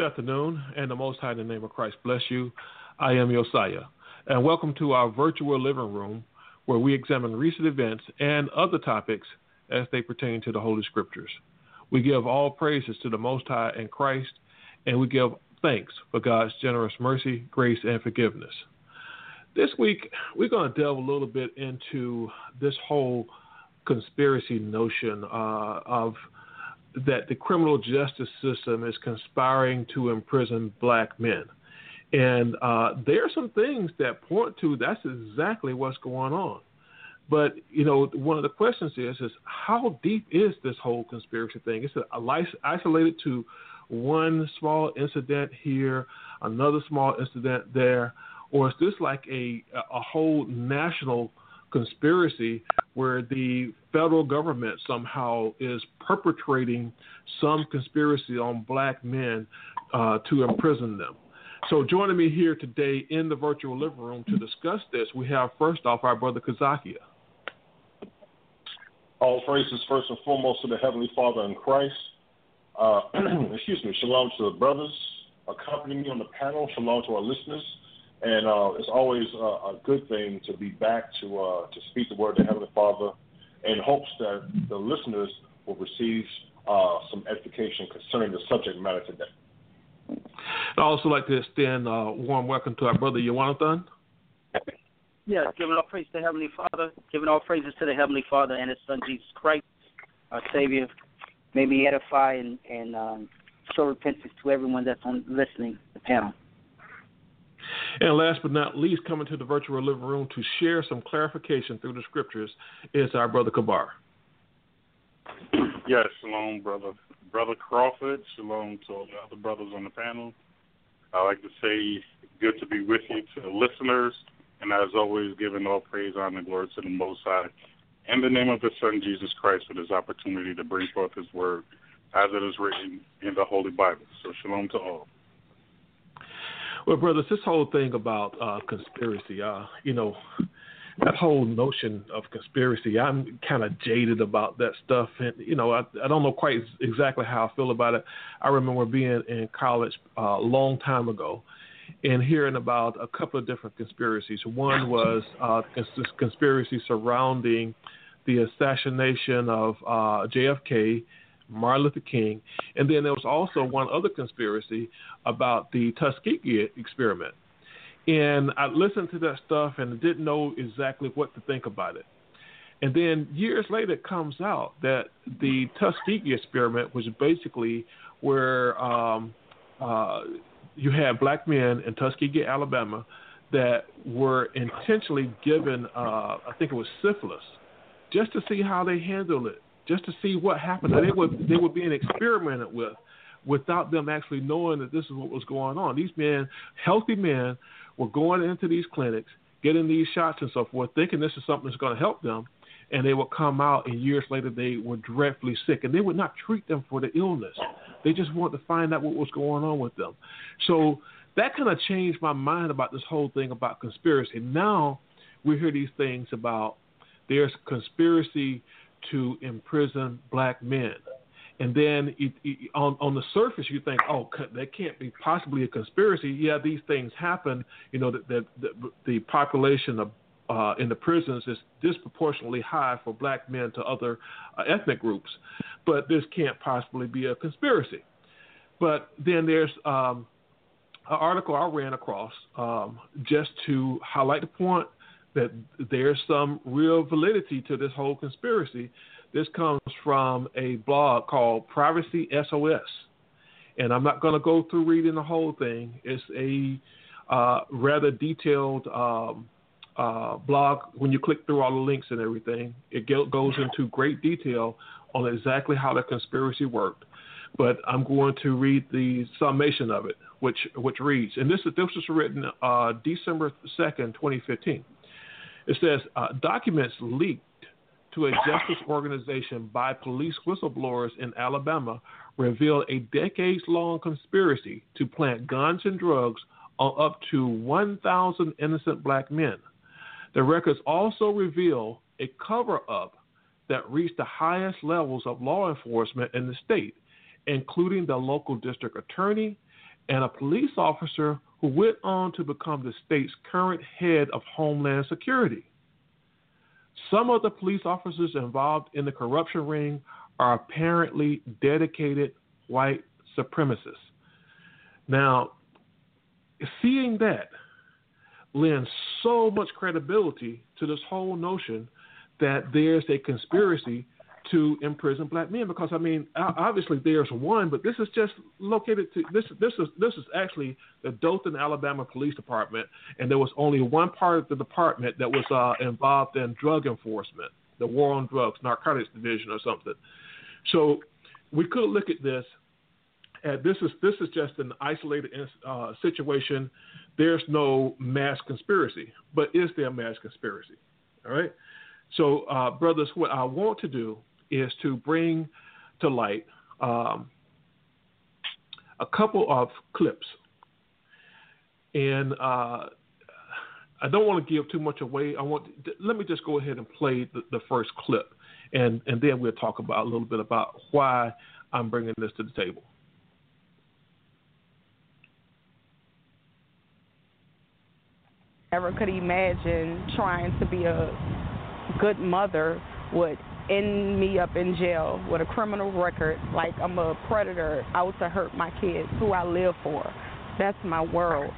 Good afternoon, and the Most High in the name of Christ bless you. I am Josiah, and welcome to our virtual living room where we examine recent events and other topics as they pertain to the Holy Scriptures. We give all praises to the Most High in Christ, and we give thanks for God's generous mercy, grace, and forgiveness. This week, we're going to delve a little bit into this whole conspiracy notion uh, of that the criminal justice system is conspiring to imprison black men. And uh, there are some things that point to that's exactly what's going on. But you know, one of the questions is is how deep is this whole conspiracy thing? Is it isolated to one small incident here, another small incident there, or is this like a a whole national conspiracy where the federal government somehow is perpetrating some conspiracy on black men uh, to imprison them. So, joining me here today in the virtual living room to discuss this, we have first off our brother Kazakia. All praises first and foremost to the Heavenly Father in Christ. Uh, excuse me. Shalom to the brothers accompanying me on the panel. Shalom to our listeners. And uh, it's always uh, a good thing to be back to uh, to speak the word of the Heavenly Father in hopes that the listeners will receive uh, some edification concerning the subject matter today. I'd also like to extend a warm welcome to our brother Yawanathan. Yeah, giving all praise to the Heavenly Father, giving all praises to the Heavenly Father and His Son Jesus Christ, our Savior. May we edify and, and um, show repentance to everyone that's on listening the panel. And last but not least, coming to the virtual living room to share some clarification through the scriptures is our brother Kabar. Yes, shalom, brother. Brother Crawford, shalom to all the other brothers on the panel. I like to say good to be with you to the listeners, and as always, giving all praise, honor, and glory to the Most High. In the name of His Son, Jesus Christ, for this opportunity to bring forth His word as it is written in the Holy Bible. So, shalom to all. Well, brothers, this whole thing about uh, conspiracy, uh, you know, that whole notion of conspiracy, I'm kind of jaded about that stuff, and you know, I, I don't know quite exactly how I feel about it. I remember being in college uh, a long time ago, and hearing about a couple of different conspiracies. One was uh, this conspiracy surrounding the assassination of uh, JFK Martin Luther King. And then there was also one other conspiracy about the Tuskegee experiment. And I listened to that stuff and didn't know exactly what to think about it. And then years later, it comes out that the Tuskegee experiment was basically where um, uh, you had black men in Tuskegee, Alabama, that were intentionally given, uh, I think it was syphilis, just to see how they handle it just to see what happened. They were they were being experimented with without them actually knowing that this is what was going on. These men, healthy men, were going into these clinics, getting these shots and so forth, thinking this is something that's going to help them, and they would come out and years later they were dreadfully sick, and they would not treat them for the illness. They just wanted to find out what was going on with them. So that kind of changed my mind about this whole thing about conspiracy. Now we hear these things about there's conspiracy to imprison black men. And then it, it, on on the surface, you think, oh, that can't be possibly a conspiracy. Yeah, these things happen. You know that the, the, the population of uh, in the prisons is disproportionately high for black men to other uh, ethnic groups, but this can't possibly be a conspiracy. But then there's um, an article I ran across um, just to highlight the point that there's some real validity to this whole conspiracy. This comes from a blog called Privacy SOS. And I'm not going to go through reading the whole thing. It's a uh, rather detailed um, uh, blog. When you click through all the links and everything, it goes into great detail on exactly how the conspiracy worked. But I'm going to read the summation of it. which which reads, and this is this was written uh, December second, twenty fifteen. It says uh, documents leaked to a justice organization by police whistleblowers in Alabama reveal a decades long conspiracy to plant guns and drugs on up to 1,000 innocent black men. The records also reveal a cover up that reached the highest levels of law enforcement in the state, including the local district attorney and a police officer who went on to become the state's current head of Homeland Security. Some of the police officers involved in the corruption ring are apparently dedicated white supremacists. Now, seeing that lends so much credibility to this whole notion that there's a conspiracy to imprison black men because I mean obviously there's one, but this is just located to this this is this is actually the Dothan, Alabama Police Department, and there was only one part of the department that was uh, involved in drug enforcement, the War on Drugs, Narcotics Division, or something. So we could look at this. And this is this is just an isolated uh, situation. There's no mass conspiracy, but is there a mass conspiracy? All right. So, uh, brothers, what I want to do is to bring to light um, a couple of clips. And uh, I don't want to give too much away. I want let me just go ahead and play the, the first clip, and and then we'll talk about a little bit about why I'm bringing this to the table. Never could imagine trying to be a good mother would end me up in jail with a criminal record, like I'm a predator out to hurt my kids, who I live for. That's my world.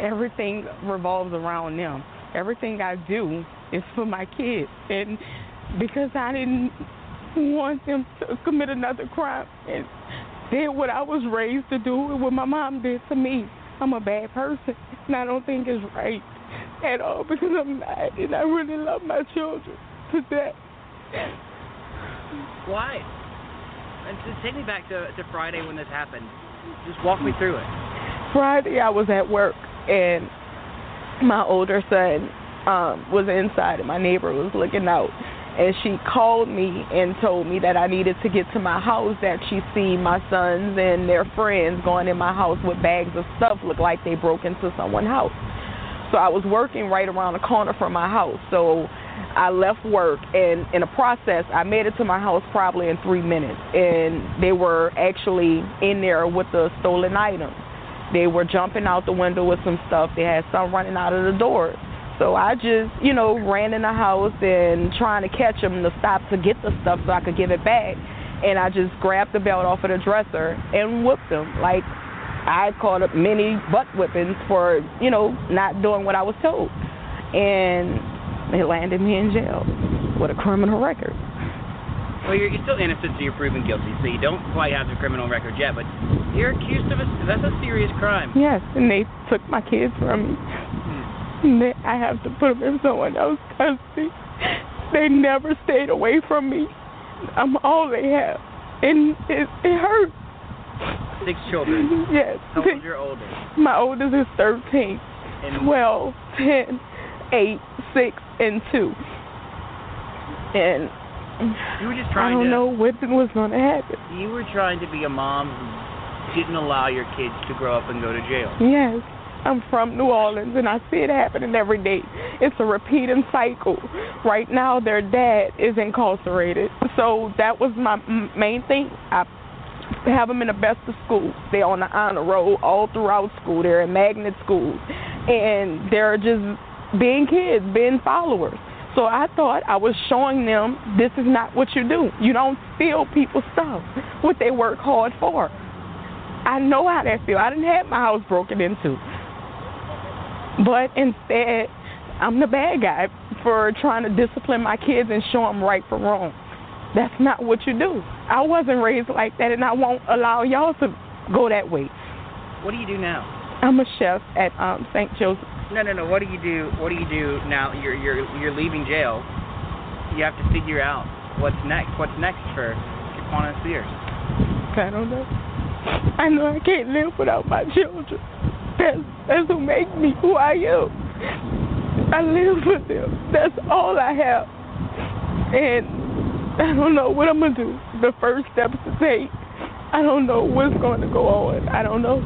Everything revolves around them. Everything I do is for my kids. And because I didn't want them to commit another crime and did what I was raised to do and what my mom did to me, I'm a bad person. And I don't think it's right at all because I'm not. And I really love my children to death. Why? And just take me back to, to Friday when this happened. Just walk me through it. Friday, I was at work and my older son um, was inside, and my neighbor was looking out. And she called me and told me that I needed to get to my house. That she seen my sons and their friends going in my house with bags of stuff, looked like they broke into someone's house. So I was working right around the corner from my house. So I left work, and in the process, I made it to my house probably in three minutes. And they were actually in there with the stolen items. They were jumping out the window with some stuff. They had some running out of the door. So I just, you know, ran in the house and trying to catch them to stop to get the stuff so I could give it back. And I just grabbed the belt off of the dresser and whooped them. Like I called up many butt whippings for, you know, not doing what I was told. And they landed me in jail with a criminal record. Well, you're, you're still innocent until you're proven guilty, so you don't quite have the criminal record yet, but you're accused of a that's a serious crime. Yes, and they took my kids from me. Hmm. And they, I have to put them in someone else's custody. They never stayed away from me. I'm all they have, and it, it hurts. Six children. Yes. How old's your oldest? My oldest is 13, and 12, 10, 8, 6, and 2. And you were just I trying don't to. know what was going to happen. You were trying to be a mom who didn't allow your kids to grow up and go to jail. Yes. I'm from New Orleans and I see it happening every day. It's a repeating cycle. Right now, their dad is incarcerated. So that was my m- main thing. I have them in the best of schools. They're on the honor roll all throughout school. They're in magnet schools. And they're just being kids, being followers. So I thought I was showing them this is not what you do. You don't steal people's stuff, what they work hard for. I know how that feels. I didn't have my house broken into. But instead, I'm the bad guy for trying to discipline my kids and show them right from wrong. That's not what you do. I wasn't raised like that, and I won't allow y'all to go that way. What do you do now? I'm a chef at um, St. Joseph. No, no, no. What do you do? What do you do now? You're you're you're leaving jail. You have to figure out what's next. What's next for Shaquana Spears? I don't know. I know I can't live without my children. That's that's who make me who I am. I live for them. That's all I have. And I don't know what I'm gonna do. The first steps to take. I don't know what's going to go on. I don't know.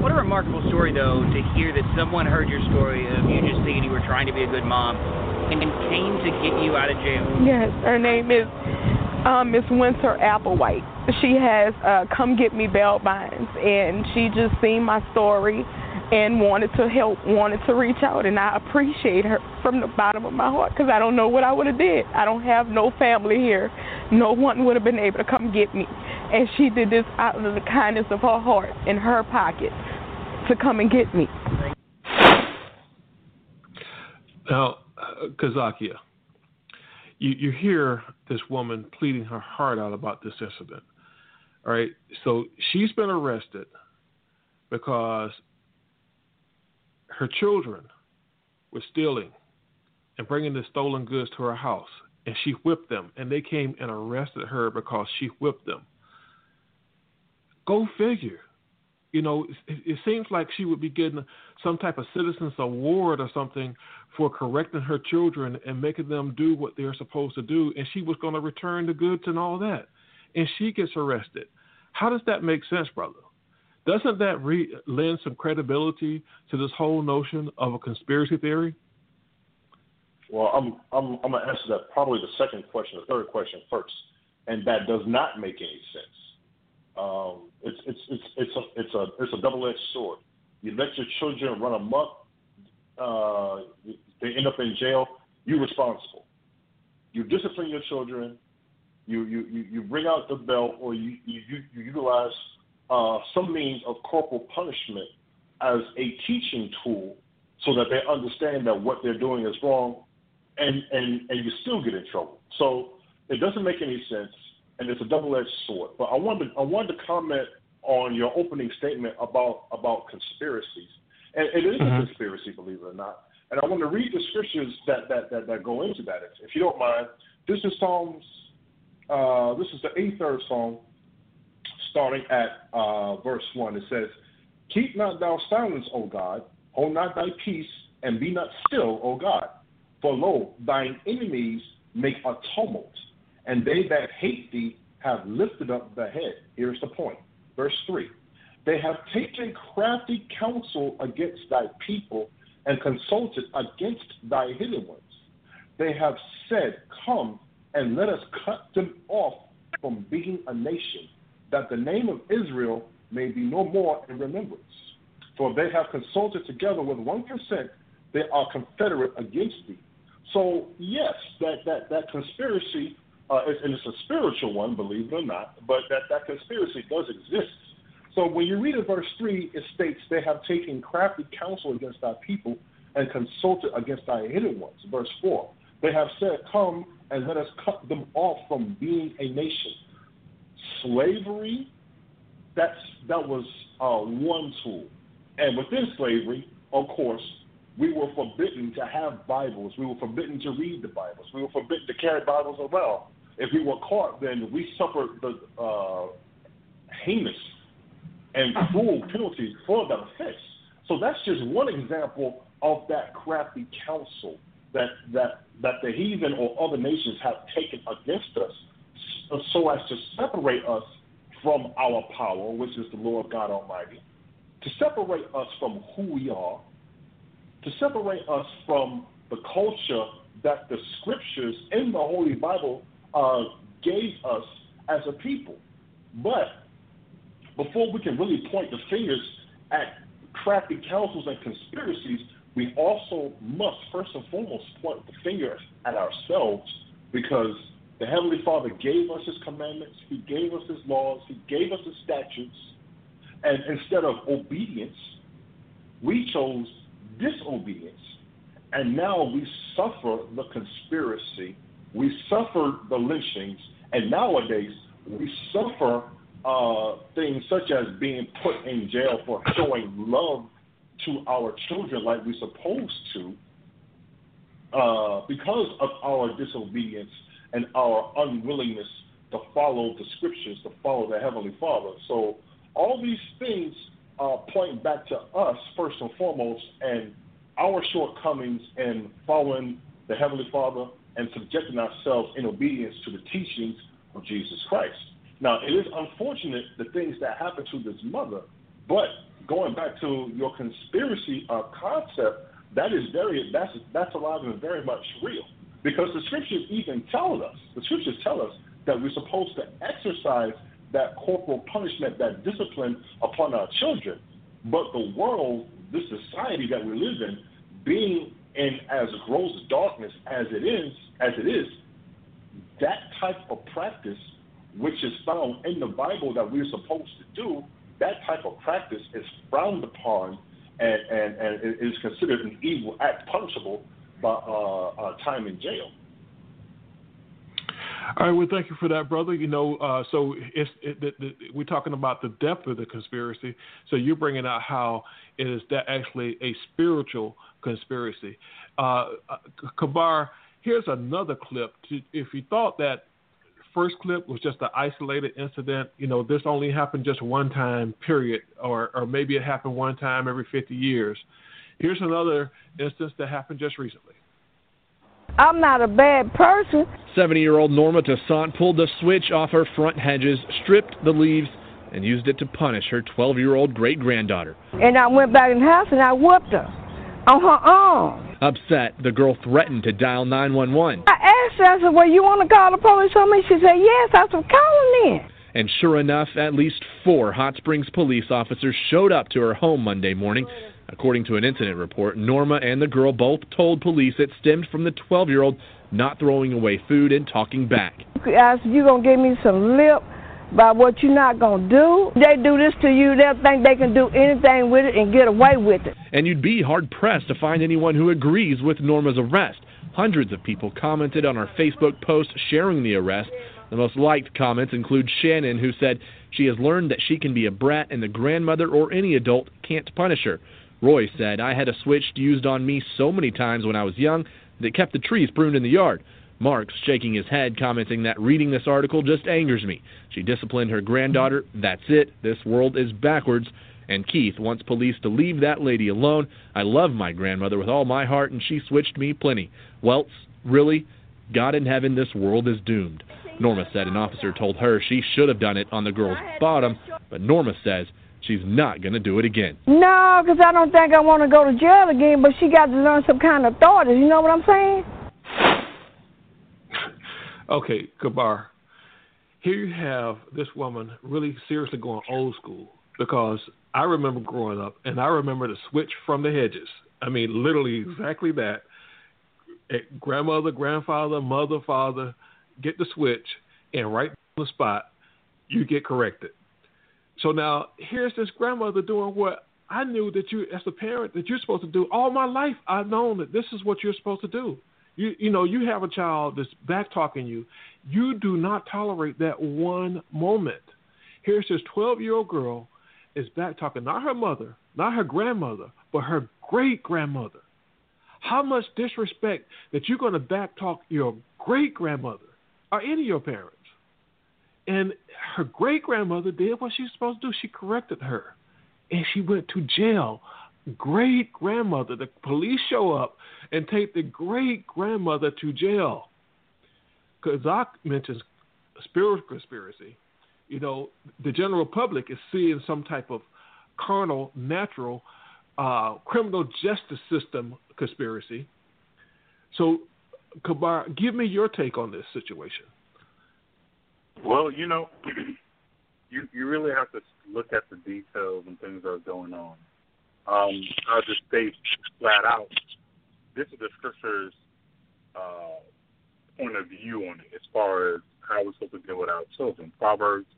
What a remarkable story, though, to hear that someone heard your story of you just thinking you were trying to be a good mom and came to get you out of jail. Yes, her name is um, Miss Winter Applewhite. She has uh, come get me bail bonds, and she just seen my story and wanted to help, wanted to reach out, and I appreciate her from the bottom of my heart because I don't know what I would have did. I don't have no family here. No one would have been able to come get me, and she did this out of the kindness of her heart in her pocket to come and get me. Now, uh, Kazakia, you, you hear this woman pleading her heart out about this incident. All right, so she's been arrested because her children were stealing and bringing the stolen goods to her house, and she whipped them, and they came and arrested her because she whipped them. Go figure. You know, it, it seems like she would be getting some type of citizens award or something for correcting her children and making them do what they're supposed to do, and she was going to return the goods and all that, and she gets arrested. How does that make sense, brother? Doesn't that re- lend some credibility to this whole notion of a conspiracy theory? Well, I'm I'm I'm gonna answer that probably the second question, the third question first, and that does not make any sense. Um, it's it's it's it's a it's a it's a double edged sword. You let your children run amok, uh, they end up in jail. You're responsible. You discipline your children. You you you, you bring out the belt, or you you, you utilize uh, some means of corporal punishment as a teaching tool, so that they understand that what they're doing is wrong, and and and you still get in trouble. So it doesn't make any sense and it's a double-edged sword. But I wanted I wanted to comment on your opening statement about about conspiracies, and it is mm-hmm. a conspiracy, believe it or not. And I want to read the scriptures that that that, that go into that, if, if you don't mind. This is Psalms. Uh, this is the eighth third Psalm, starting at uh, verse one. It says, "Keep not thou silence, O God; hold not thy peace, and be not still, O God. For lo, thine enemies make a tumult." And they that hate thee have lifted up the head. Here's the point. Verse 3 They have taken crafty counsel against thy people and consulted against thy hidden ones. They have said, Come and let us cut them off from being a nation, that the name of Israel may be no more in remembrance. For they have consulted together with one consent, they are confederate against thee. So yes, that, that, that conspiracy uh, and it's a spiritual one, believe it or not, but that, that conspiracy does exist. So when you read in verse 3, it states, They have taken crafty counsel against thy people and consulted against thy hidden ones. Verse 4, They have said, Come and let us cut them off from being a nation. Slavery, that's, that was uh, one tool. And within slavery, of course, we were forbidden to have Bibles. We were forbidden to read the Bibles. We were forbidden to carry Bibles around if we were caught, then we suffered the uh, heinous and cruel penalties for that offense. So that's just one example of that crafty counsel that that that the heathen or other nations have taken against us, so as to separate us from our power, which is the Lord God Almighty, to separate us from who we are, to separate us from the culture that the scriptures in the Holy Bible uh, gave us as a people. But before we can really point the fingers at crafty councils and conspiracies, we also must first and foremost point the finger at ourselves because the Heavenly Father gave us His commandments, He gave us His laws, He gave us His statutes, and instead of obedience, we chose disobedience. And now we suffer the conspiracy we suffered the lynchings, and nowadays we suffer uh, things such as being put in jail for showing love to our children like we're supposed to uh, because of our disobedience and our unwillingness to follow the scriptures, to follow the Heavenly Father. So All these things uh, point back to us first and foremost, and our shortcomings in following the Heavenly Father and subjecting ourselves in obedience to the teachings of Jesus Christ. Now, it is unfortunate the things that happened to this mother, but going back to your conspiracy uh, concept, that is very that's that's alive and very much real because the scriptures even tell us the scriptures tell us that we're supposed to exercise that corporal punishment, that discipline upon our children. But the world, this society that we live in, being in as gross darkness as it is, as it is, that type of practice, which is found in the Bible that we're supposed to do, that type of practice is frowned upon and, and, and is considered an evil act punishable by uh, uh, time in jail. All right. Well, thank you for that, brother. You know, uh, so it's it, it, it, we're talking about the depth of the conspiracy. So you're bringing out how it is that actually a spiritual conspiracy. Uh, uh Kabar, here's another clip. To, if you thought that first clip was just an isolated incident, you know, this only happened just one time, period, or or maybe it happened one time every 50 years. Here's another instance that happened just recently. I'm not a bad person. 70 year old Norma Toussaint pulled the switch off her front hedges, stripped the leaves, and used it to punish her 12 year old great granddaughter. And I went back in the house and I whooped her on her own. Upset, the girl threatened to dial 911. I asked her, I said, Well, you want to call the police on me? She said, Yes. I said, Call them in. And sure enough, at least four Hot Springs police officers showed up to her home Monday morning According to an incident report, Norma and the girl both told police it stemmed from the 12 year old not throwing away food and talking back. I said, You gonna give me some lip about what you're not gonna do? They do this to you, they'll think they can do anything with it and get away with it. And you'd be hard pressed to find anyone who agrees with Norma's arrest. Hundreds of people commented on our Facebook post sharing the arrest. The most liked comments include Shannon, who said she has learned that she can be a brat and the grandmother or any adult can't punish her. Roy said, I had a switch used on me so many times when I was young that it kept the trees pruned in the yard. Marks shaking his head, commenting that reading this article just angers me. She disciplined her granddaughter. That's it. This world is backwards. And Keith wants police to leave that lady alone. I love my grandmother with all my heart, and she switched me plenty. Welts, really? God in heaven, this world is doomed. Norma said an officer told her she should have done it on the girl's bottom, but Norma says she's not going to do it again. No, because I don't think I want to go to jail again, but she got to learn some kind of authority. You know what I'm saying? Okay, Kabar. Here you have this woman really seriously going old school because I remember growing up and I remember the switch from the hedges. I mean, literally exactly that. Eh, grandmother, grandfather, mother, father get the switch, and right on the spot, you get corrected. So now here's this grandmother doing what I knew that you, as a parent, that you're supposed to do. All my life, I've known that this is what you're supposed to do. You, you know, you have a child that's back talking you. You do not tolerate that one moment. Here's this 12 year old girl is back talking, not her mother, not her grandmother, but her great grandmother. How much disrespect that you're going to back talk your great grandmother or any of your parents? And her great grandmother did what she was supposed to do. She corrected her, and she went to jail. Great grandmother. The police show up and take the great grandmother to jail. Kazak mentions a spiritual conspiracy. You know, the general public is seeing some type of carnal, natural, uh, criminal justice system conspiracy. So, Kabar, give me your take on this situation. Well, you know, you you really have to look at the details and things that are going on. Um, I'll just state flat out, this is the scripture's uh, point of view on it as far as how we're supposed to deal with our children. Proverbs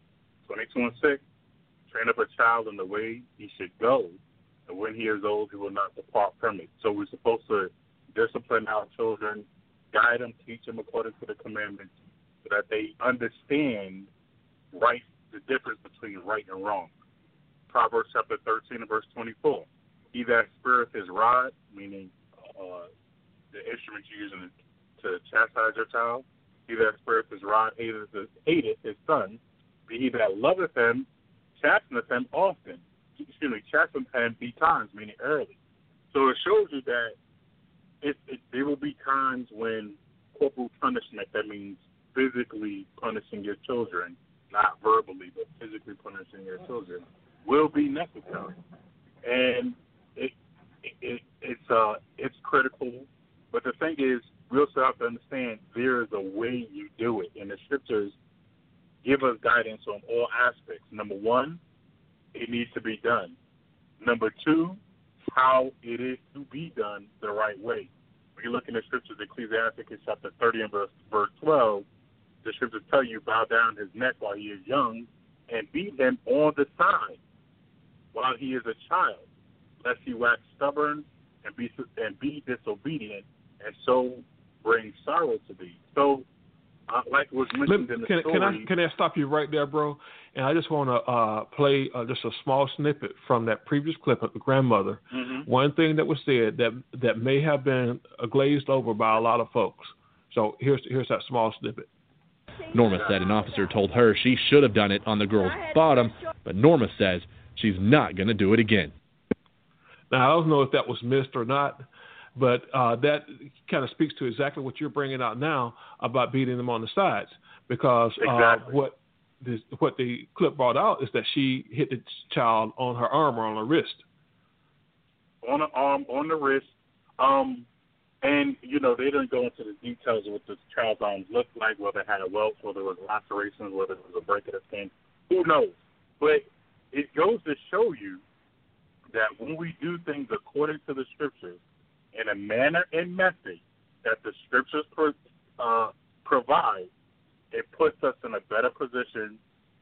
22 and 6, train up a child in the way he should go, and when he is old, he will not depart from it. So we're supposed to discipline our children, guide them, teach them according to the commandments, so that they understand right the difference between right and wrong. Proverbs chapter 13 and verse 24. He that spureth his rod, meaning uh, the instrument you're using to chastise your child, he that spureth his rod hateth his, hateth his son. But he that loveth him chasten him often. Excuse me, chasten them betimes, meaning early. So it shows you that it, it, there will be times when corporal punishment, that means physically punishing your children, not verbally, but physically punishing your children, will be necessary. And it, it, it's uh it's critical. But the thing is, we also have to understand there is a way you do it, and the scriptures give us guidance on all aspects. Number one, it needs to be done. Number two, how it is to be done the right way. When you look in the scriptures, Ecclesiasticus chapter 30 and verse, verse 12, the scriptures tell you, bow down his neck while he is young and beat him on the side while he is a child, lest he wax stubborn and be and be disobedient, and so bring sorrow to thee. So, uh, like was mentioned Let- in the can, story, can I can I stop you right there, bro? And I just want to uh, play uh, just a small snippet from that previous clip of the grandmother. Mhm. One thing that was said that that may have been glazed over by a lot of folks. So here's here's that small snippet. Norma said an officer told her she should have done it on the girl's bottom, but Norma says she's not going to do it again. Now I don't know if that was missed or not, but uh, that kind of speaks to exactly what you're bringing out now about beating them on the sides, because uh, Exactly. what the, what the clip brought out is that she hit the child on her arm or on her wrist. on the arm, on the wrist. Um, and you know they didn't go into the details of what the child's arms looked like, whether it had welts, whether it was lacerations, whether it was a break of the skin. Who knows? But it goes to show you that when we do things according to the scriptures in a manner and method that the scriptures pro- uh, provide, it puts us in a better position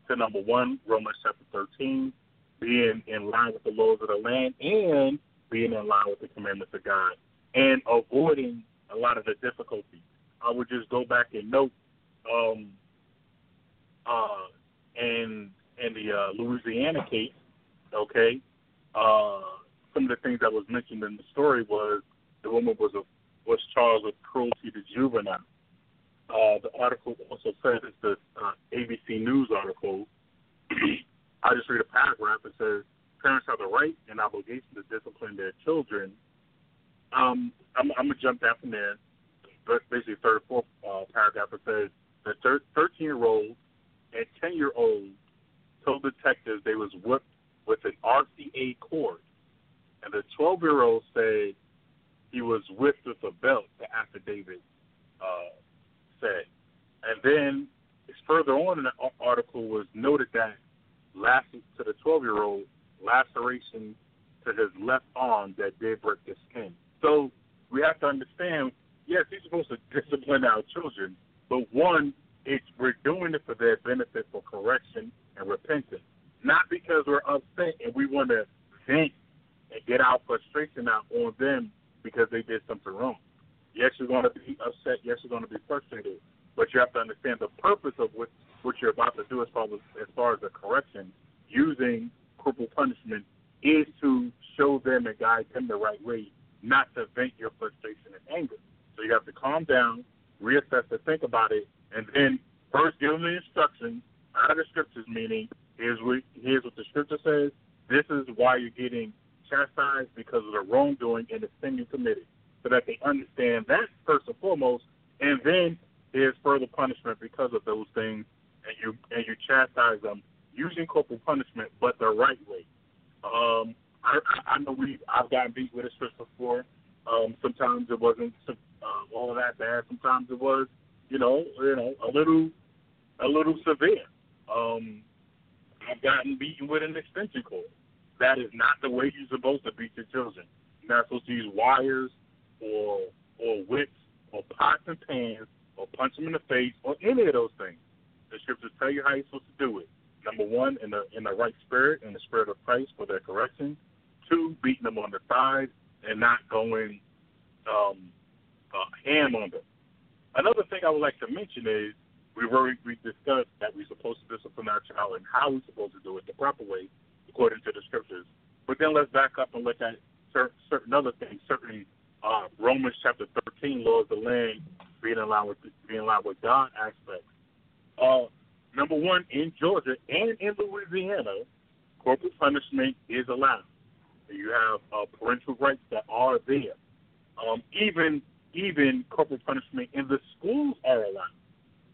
to number one, Romans chapter 13, being in line with the laws of the land and being in line with the commandments of God and avoiding a lot of the difficulties. I would just go back and note um, uh, in in the uh, Louisiana case, okay, uh, some of the things that was mentioned in the story was the woman was a, was charged with cruelty to juvenile. Uh, the article also says it's the uh, ABC News article. I just read a paragraph. It says parents have the right and obligation to discipline their children. Um, I'm, I'm gonna jump down from there. Basically, third or fourth uh, paragraph it says the 13 year old and 10 year old told detectives they was whipped with an RCA cord, and the 12 year old said he was whipped with a belt. The affidavit uh, said, and then it's further on in the article was noted that last to the 12 year old laceration to his left arm that did break his skin. So we have to understand, yes, he's supposed to discipline our children, but one, it's we're doing it for their benefit for correction and repentance, not because we're upset and we want to vent and get our frustration out on them because they did something wrong. Yes, you're going to be upset. Yes, you're going to be frustrated, but you have to understand the purpose of what what you're about to do as far as as far as the correction using corporal punishment is to show them and guide them the right way, not to vent your frustration and anger. So you have to calm down, reassess and think about it, and then first give them the instructions out of the scriptures, meaning here's what here's what the scripture says. This is why you're getting chastised because of the wrongdoing and the sin you committed, so that they understand that first and foremost, and then there's further punishment because of those things, and you and you chastise them using corporal punishment, but the right way. Um, I, I know we I've gotten beat with a switch before. Um, sometimes it wasn't uh, all that bad. Sometimes it was, you know, you know, a little, a little severe. Um, I've gotten beaten with an extension cord. That is not the way you're supposed to beat your children. You're not supposed to use wires or or whips or pots and pans or punch them in the face or any of those things. The scriptures tell you how you're supposed to do it. Number one, in the in the right spirit, in the spirit of Christ for their correction. Two, beating them on the thighs and not going um, uh, ham on them. Another thing I would like to mention is we've already we discussed that we're supposed to discipline our child and how we're supposed to do it the proper way according to the scriptures. But then let's back up and look at certain, other things, certain uh, Romans chapter 13, laws of the land, being in line with being in line with God aspects. Uh, number one, in Georgia and in Louisiana, corporal punishment is allowed. You have uh, parental rights that are there. Um, even even corporal punishment in the schools are allowed.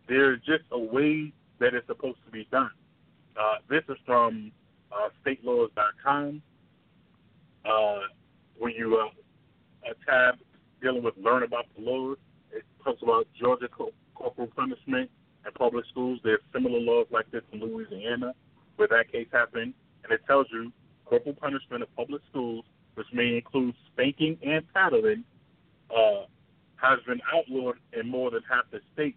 There's just a way that it's supposed to be done. Uh, this is from uh, statelaws.com. Uh, when you uh, a tab dealing with learn about the laws, it talks about Georgia corporal punishment in public schools. There's similar laws like this in Louisiana where that case happened, and it tells you corporal punishment in public schools, which may include spanking and paddling, uh, has been outlawed in more than half the state.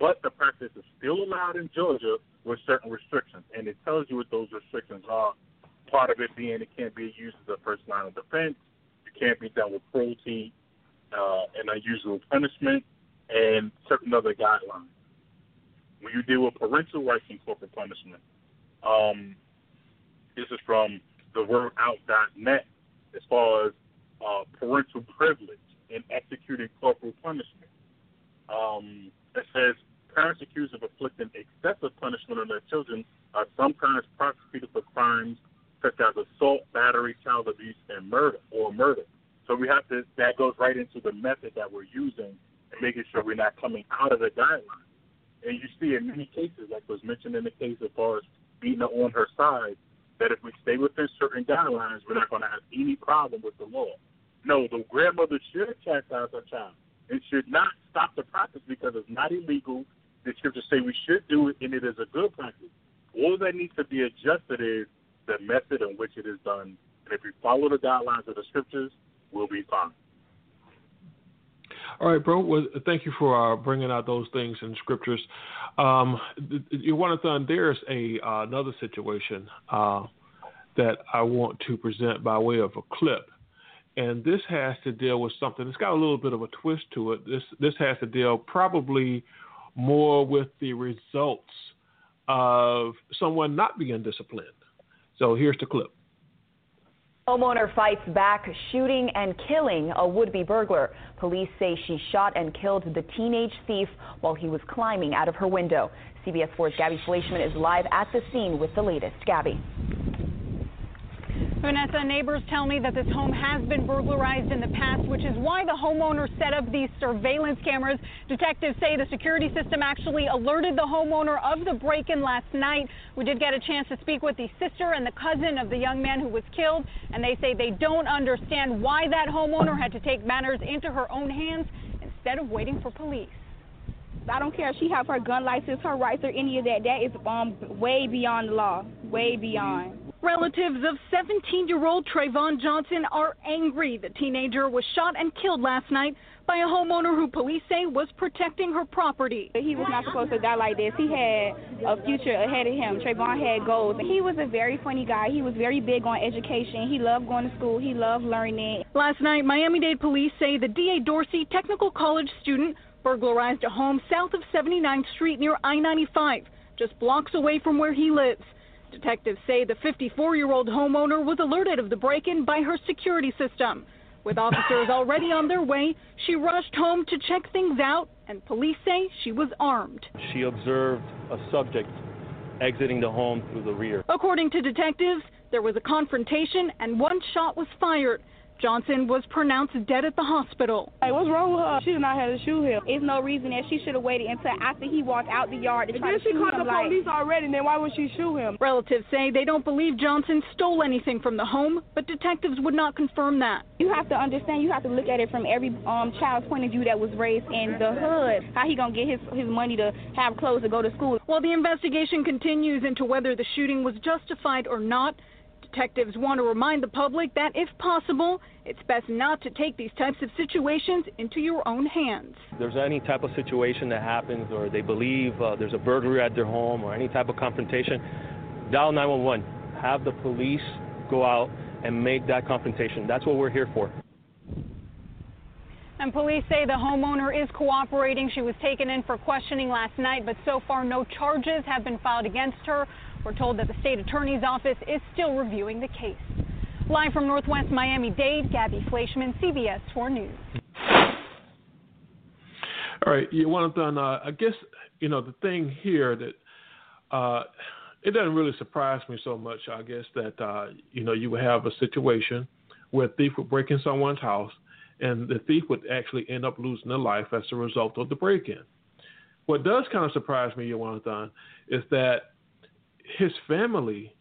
But the practice is still allowed in Georgia with certain restrictions, and it tells you what those restrictions are. Part of it being it can't be used as a first line of defense, it can't be done with cruelty uh, and unusual punishment, and certain other guidelines. When you deal with parental rights and corporal punishment, um, this is from the word out.net as far as uh, parental privilege in executing corporal punishment. Um, it says parents accused of inflicting excessive punishment on their children are sometimes prosecuted for crimes such as assault, battery, child abuse, and murder or murder. So we have to that goes right into the method that we're using and making sure we're not coming out of the guidelines. And you see in many cases, like was mentioned in the case as far as beating her on her side, that if we stay within certain guidelines, we're not going to have any problem with the law. No, the grandmother should chastise her child. It should not stop the practice because it's not illegal. The scriptures say we should do it, and it is a good practice. All that needs to be adjusted is the method in which it is done. And if we follow the guidelines of the scriptures, we'll be fine. All right, bro. Well, thank you for uh, bringing out those things in scriptures. Um, you want to there's a uh, another situation uh, that I want to present by way of a clip, and this has to deal with something. It's got a little bit of a twist to it. This this has to deal probably more with the results of someone not being disciplined. So here's the clip. Homeowner fights back, shooting and killing a would-be burglar. Police say she shot and killed the teenage thief while he was climbing out of her window. CBS 4's Gabby Fleischman is live at the scene with the latest. Gabby. Vanessa, neighbors tell me that this home has been burglarized in the past, which is why the homeowner set up these surveillance cameras. Detectives say the security system actually alerted the homeowner of the break-in last night. We did get a chance to speak with the sister and the cousin of the young man who was killed, and they say they don't understand why that homeowner had to take matters into her own hands instead of waiting for police. I don't care if she has her gun license, her rights, or any of that. That is um, way beyond the law, way beyond. Relatives of 17 year old Trayvon Johnson are angry. The teenager was shot and killed last night by a homeowner who police say was protecting her property. He was not supposed to die like this. He had a future ahead of him. Trayvon had goals. He was a very funny guy. He was very big on education. He loved going to school. He loved learning. Last night, Miami Dade police say the D.A. Dorsey Technical College student burglarized a home south of 79th Street near I 95, just blocks away from where he lives. Detectives say the 54 year old homeowner was alerted of the break in by her security system. With officers already on their way, she rushed home to check things out, and police say she was armed. She observed a subject exiting the home through the rear. According to detectives, there was a confrontation and one shot was fired. Johnson was pronounced dead at the hospital. Hey, what's wrong with her? She did not have to shoot him. There's no reason that she should have waited until after he walked out the yard to try to shoot him. she called the police already, then why would she shoot him? Relatives say they don't believe Johnson stole anything from the home, but detectives would not confirm that. You have to understand, you have to look at it from every um, child's point of view that was raised in the hood. How he gonna get his, his money to have clothes to go to school? While the investigation continues into whether the shooting was justified or not, Detectives want to remind the public that, if possible, it's best not to take these types of situations into your own hands. If there's any type of situation that happens, or they believe uh, there's a burglary at their home, or any type of confrontation, dial 911. Have the police go out and make that confrontation. That's what we're here for. And police say the homeowner is cooperating. She was taken in for questioning last night, but so far no charges have been filed against her. We're told that the state attorney's office is still reviewing the case. Live from Northwest Miami Dade, Gabby Fleischman, CBS 4 News. All right, you want to, uh, I guess, you know, the thing here that, uh, it doesn't really surprise me so much, I guess, that uh, you know you would have a situation where a thief would break in someone's house, and the thief would actually end up losing their life as a result of the break-in. What does kind of surprise me, Jonathan, is that his family,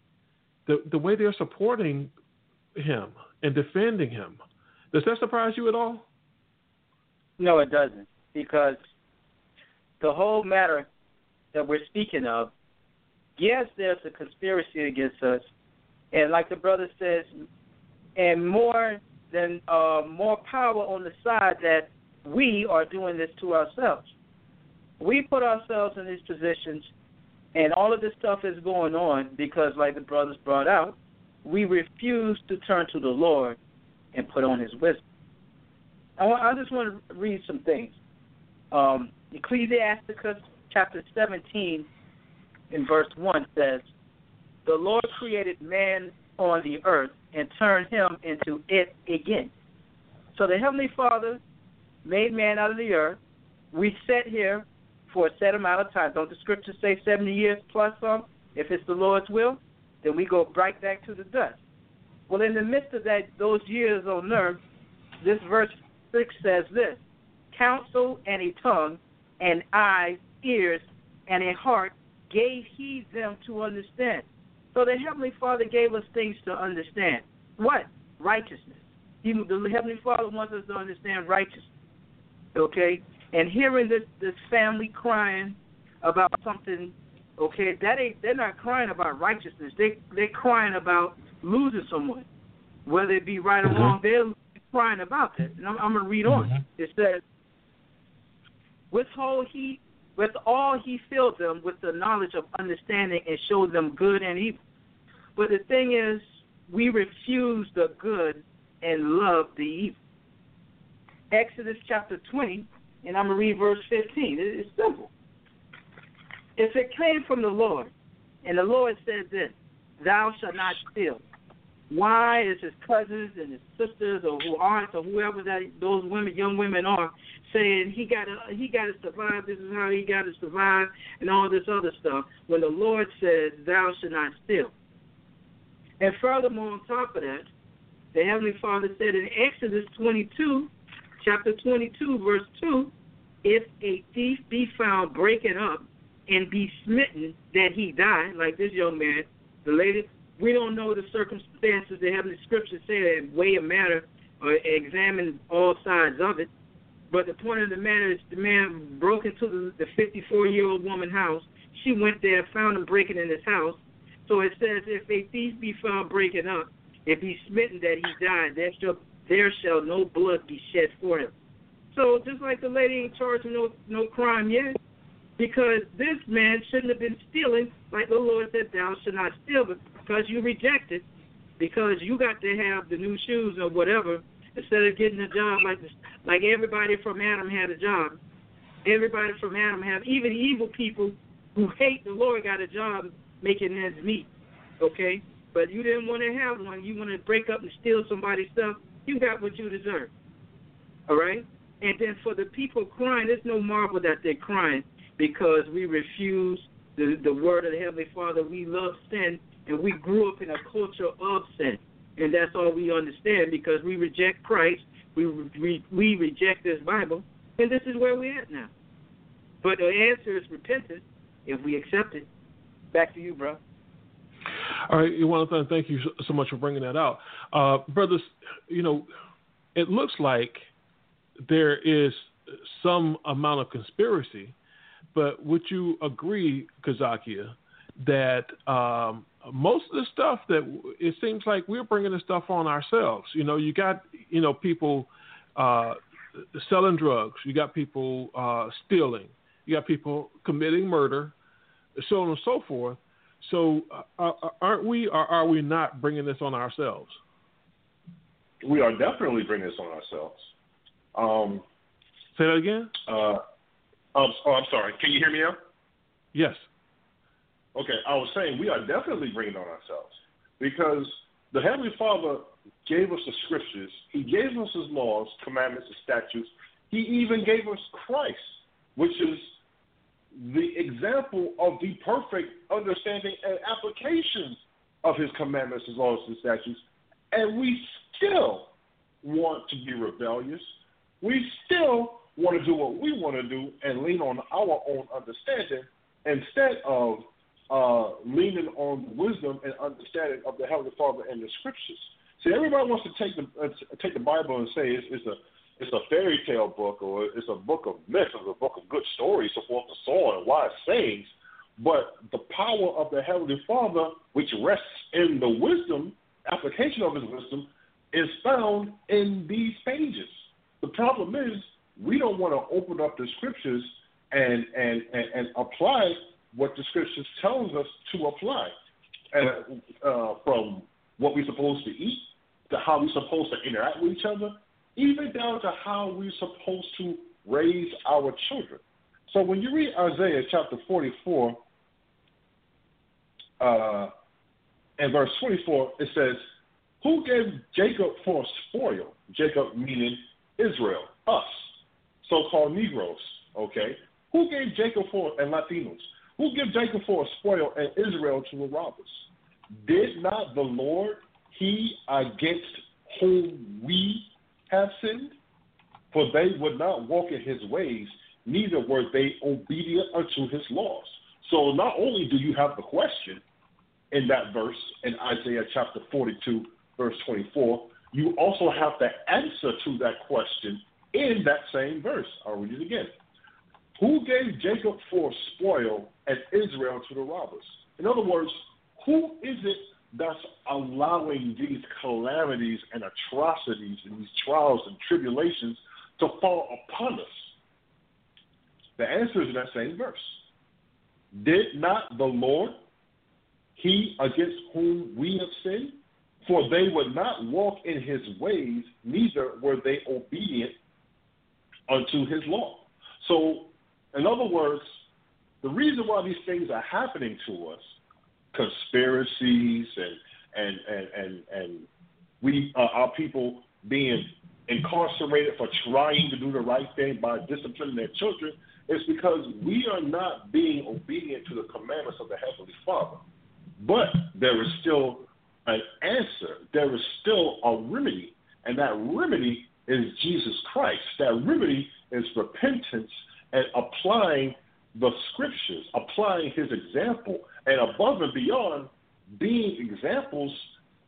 the the way they're supporting him and defending him, does that surprise you at all? No, it doesn't, because the whole matter that we're speaking of, yes, there's a conspiracy against us, and like the brother says, and more than uh, more power on the side that we are doing this to ourselves. We put ourselves in these positions, and all of this stuff is going on because, like the brothers brought out, we refuse to turn to the Lord and put on His wisdom. I, I just want to read some things. Um, Ecclesiasticus chapter 17 in verse 1 says, The Lord created man on the earth and turned him into it again. So the Heavenly Father made man out of the earth. We sit here for a set amount of time. Don't the scriptures say 70 years plus some? If it's the Lord's will, then we go right back to the dust. Well, in the midst of that, those years on earth, this verse 6 says this Counsel and a tongue, and eyes, ears, and a heart gave he them to understand. So the Heavenly Father gave us things to understand. What? Righteousness. He, the Heavenly Father wants us to understand righteousness. Okay? And hearing this this family crying about something, okay, that ain't they're not crying about righteousness. They they're crying about losing someone. Whether it be right or wrong, they're crying about that. And I'm, I'm gonna read on. Mhm. It says with all he with all he filled them with the knowledge of understanding and showed them good and evil. But the thing is, we refuse the good and love the evil. Exodus chapter 20, and I'm going to read verse 15. It's simple. If it came from the Lord, and the Lord said this, Thou shalt not steal. Why is his cousins and his sisters or who aren't or whoever that those women, young women are, saying he got to he got to survive. This is how he got to survive, and all this other stuff. When the Lord says, "Thou shalt not steal," and furthermore, on top of that, the Heavenly Father said in Exodus 22, chapter 22, verse 2, if a thief be found breaking up and be smitten that he die, like this young man, the lady, we don't know the circumstances. The Heavenly Scriptures say that weigh a matter or examine all sides of it. But the point of the matter is the man broke into the 54 year old woman's house. She went there, found him breaking in his house. So it says, if a thief be found breaking up, if he's smitten that he died, there shall there shall no blood be shed for him. So just like the lady ain't charged with no no crime yet, because this man shouldn't have been stealing, like the Lord said, thou shalt not steal, but because you rejected, because you got to have the new shoes or whatever, instead of getting a job like this, like everybody from Adam had a job. Everybody from Adam have, even evil people who hate the Lord got a job making ends meet. Okay, but you didn't want to have one. You want to break up and steal somebody's stuff. You got what you deserve. All right. And then for the people crying, there's no marvel that they're crying because we refuse the the word of the Heavenly Father. We love sin, and we grew up in a culture of sin, and that's all we understand because we reject Christ. We we we reject this Bible, and this is where we're at now. But the answer is repentance if we accept it. Back to you, bro. All right, Jonathan, thank you so- much for bringing that out. Uh, brothers, you know, it looks like there is some amount of conspiracy, but would you agree, Kazakia, that um, most of the stuff that it seems like we're bringing the stuff on ourselves? You know, you got, you know, people uh, selling drugs, you got people uh, stealing, you got people committing murder, so on and so forth. So, uh, uh, aren't we or are we not bringing this on ourselves? We are definitely bringing this on ourselves. Um, Say that again. uh, oh, oh, I'm sorry. Can you hear me now? Yes. Okay, I was saying we are definitely bringing it on ourselves because the Heavenly Father gave us the scriptures. He gave us His laws, commandments, and statutes. He even gave us Christ, which is the example of the perfect understanding and application of his commandments, his laws, and statutes, and we still want to be rebellious. We still want to do what we want to do and lean on our own understanding instead of uh, leaning on the wisdom and understanding of the Heavenly Father and the Scriptures. See, everybody wants to take the uh, take the Bible and say it's, it's a it's a fairy tale book or it's a book of myths or a book of good stories, so forth and so on, and wise sayings. But the power of the Heavenly Father, which rests in the wisdom, application of His wisdom, is found in these pages. The problem is we don't want to open up the scriptures and and and, and apply what the scriptures tells us to apply, and uh, from what we're supposed to eat to how we're supposed to interact with each other, even down to how we're supposed to raise our children. So when you read Isaiah chapter 44 uh, and verse 24, it says, Who gave Jacob for spoil? Jacob meaning Israel, us, so called Negroes, okay? Who gave Jacob for, and Latinos, who gave Jacob for a spoil and Israel to the robbers? Did not the Lord, he against whom we have sinned? For they would not walk in his ways, neither were they obedient unto his laws. So not only do you have the question in that verse in Isaiah chapter 42, verse 24, you also have the answer to that question in that same verse. I'll read it again. Who gave Jacob for spoil and Israel to the robbers? In other words, who is it that's allowing these calamities and atrocities and these trials and tribulations to fall upon us? The answer is in that same verse. Did not the Lord, he against whom we have sinned, for they would not walk in his ways, neither were they obedient unto his law. So, in other words, the reason why these things are happening to us, conspiracies and and and and, and we uh, our people being incarcerated for trying to do the right thing by disciplining their children, is because we are not being obedient to the commandments of the Heavenly Father. But there is still an answer. There is still a remedy, and that remedy is Jesus Christ. That remedy is repentance and applying the scriptures, applying his example, and above and beyond, being examples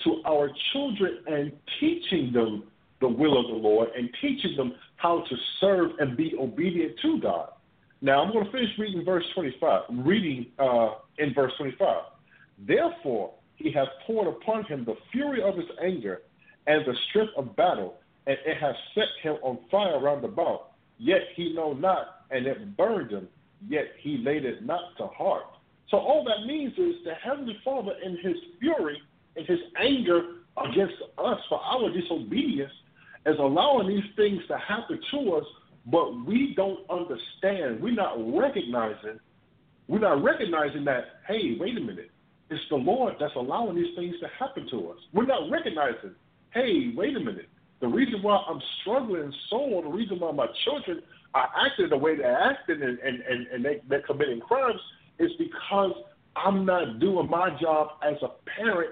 to our children and teaching them the will of the Lord and teaching them how to serve and be obedient to God. Now, I'm going to finish reading verse 25, reading uh, in verse 25. Therefore, he has poured upon him the fury of his anger and the strength of battle, and it has set him on fire round about. Yet he know not, and it burned him, yet he laid it not to heart. So all that means is the Heavenly Father, in his fury, in his anger against us for our disobedience, is allowing these things to happen to us, but we don't understand. We're not recognizing. We're not recognizing that. Hey, wait a minute. It's the Lord that's allowing these things to happen to us. We're not recognizing, hey, wait a minute. The reason why I'm struggling so, the reason why my children are acting the way they're acting and, and, and, and they, they're committing crimes is because I'm not doing my job as a parent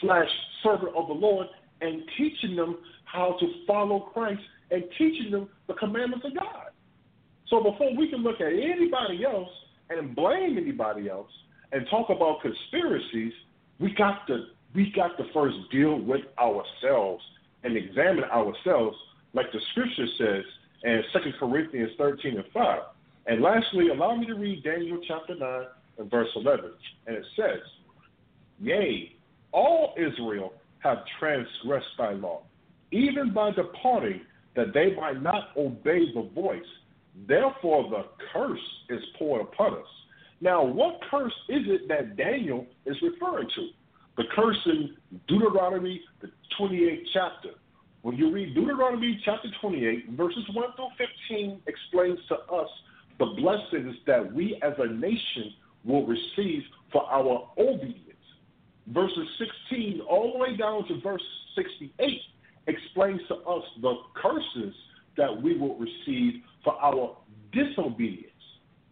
slash servant of the Lord and teaching them how to follow Christ and teaching them the commandments of God. So before we can look at anybody else and blame anybody else, and talk about conspiracies, we got to we got to first deal with ourselves and examine ourselves, like the scripture says in Second Corinthians 13 and 5. And lastly, allow me to read Daniel chapter 9 and verse 11. And it says, Yea, all Israel have transgressed thy law, even by departing, that they might not obey the voice. Therefore the curse is poured upon us. Now, what curse is it that Daniel is referring to? The curse in Deuteronomy, the 28th chapter. When you read Deuteronomy chapter 28, verses 1 through 15 explains to us the blessings that we as a nation will receive for our obedience. Verses 16 all the way down to verse 68 explains to us the curses that we will receive for our disobedience.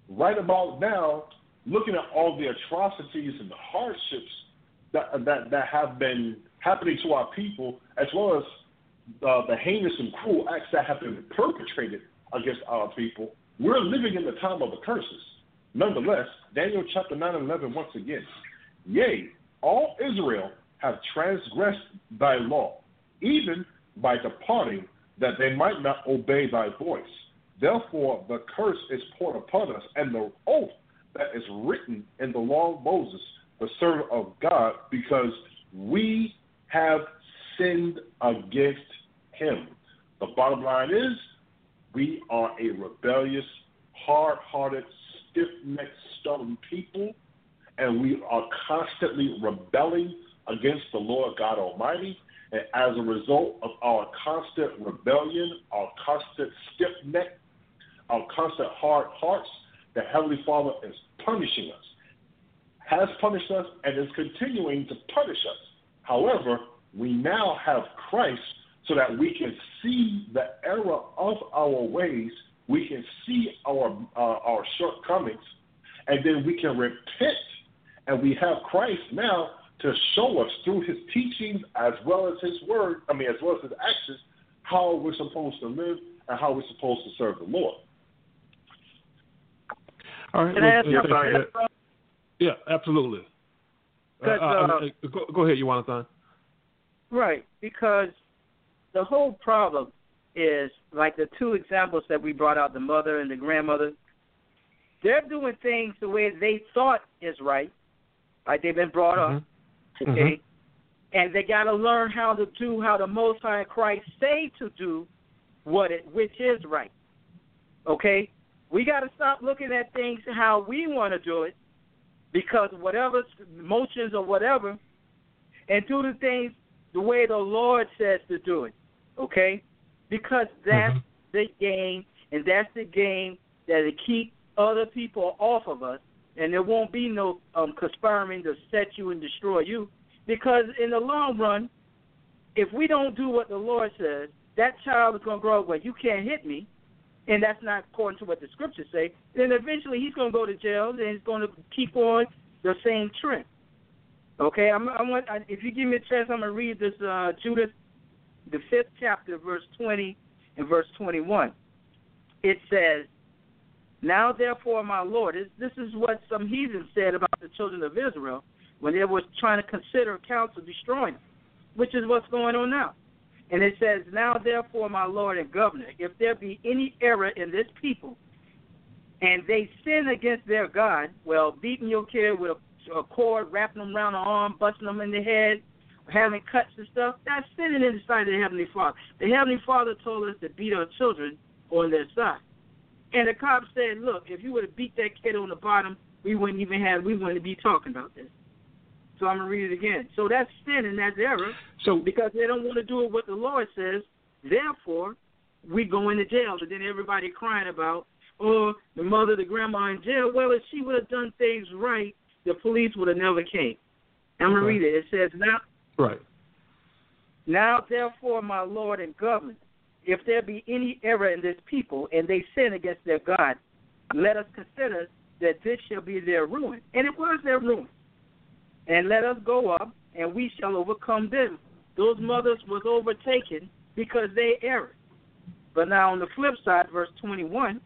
right about now, looking at all the atrocities and the hardships that that that have been happening to our people, as well as uh, the heinous and cruel acts that have been perpetrated against our people, we're living in the time of the curses. Nonetheless, Daniel chapter 9 and 11 once again. Yea, all Israel have transgressed thy law, even by departing, that they might not obey thy voice. Therefore, the curse is poured upon us, and the oath that is written in the law of Moses, the servant of God, because we have sinned against him. The bottom line is we are a rebellious, hard hearted, stiff necked, stubborn people, and we are constantly rebelling against the Lord God Almighty. And as a result of our constant rebellion, our constant stiff neck, our constant hard hearts, the Heavenly Father is punishing us, has punished us, and is continuing to punish us. However, we now have Christ so that we can see the error of our ways, we can see our uh, our shortcomings, and then we can repent, and we have Christ now to show us through His teachings as well as His word. I mean, as well as His actions, how we're supposed to live and how we're supposed to serve the Lord. All right. Can I ask yeah, you yeah, yeah, absolutely. Uh, Because, uh, uh, go, go ahead, Jonathan. Right, because the whole problem is like the two examples that we brought out, the mother and the grandmother. They're doing things the way they thought is right, like they've been brought up, Mm-hmm. okay? And they got to learn how to do how the Most High Christ say to do what it, which is right. Okay, we got to stop looking at things how we want to do it, because whatever motions or whatever, and do the things the way the Lord says to do it. Okay, because that's the game, and that's the game that will keep other people off of us, and there won't be no um, conspiring to set you and destroy you. Because in the long run, if we don't do what the Lord says, that child is going to grow up. Well, you can't hit me, and that's not according to what the scriptures say. Then eventually he's going to go to jail, and he's going to keep on the same trend. Okay, I'm, I want. I, if you give me a chance, I'm gonna read this uh, Judith, the fifth chapter, verse 20 and verse 21. It says, "Now therefore, my Lord, this, is what some heathens said about the children of Israel when they were trying to consider counsel destroying them, which is what's going on now." And it says, "Now therefore, my Lord and Governor, if there be any error in this people, and they sin against their God, well, beating your kid with a a cord, wrapping them around the arm, busting them in the head, having cuts and stuff, that's sinning in the sight of the Heavenly Father. The Heavenly Father told us to beat our children on their side. And the cop said, look, if you would have beat that kid on the bottom, we wouldn't even have, we wouldn't be talking about this. So I'm going to read it again. So that's sin and that's error. So because they don't want to do what the Lord says, therefore, we go into jail. And then everybody crying about, oh, the mother, the grandma in jail. Well, if she would have done things right, the police would have never came. I'm gonna read it. It says now Right. now therefore my Lord and government, if there be any error in this people and they sin against their God, let us consider that this shall be their ruin. And it was their ruin. And let us go up and we shall overcome them. Those mothers was overtaken because they erred. But now on the flip side, verse twenty one,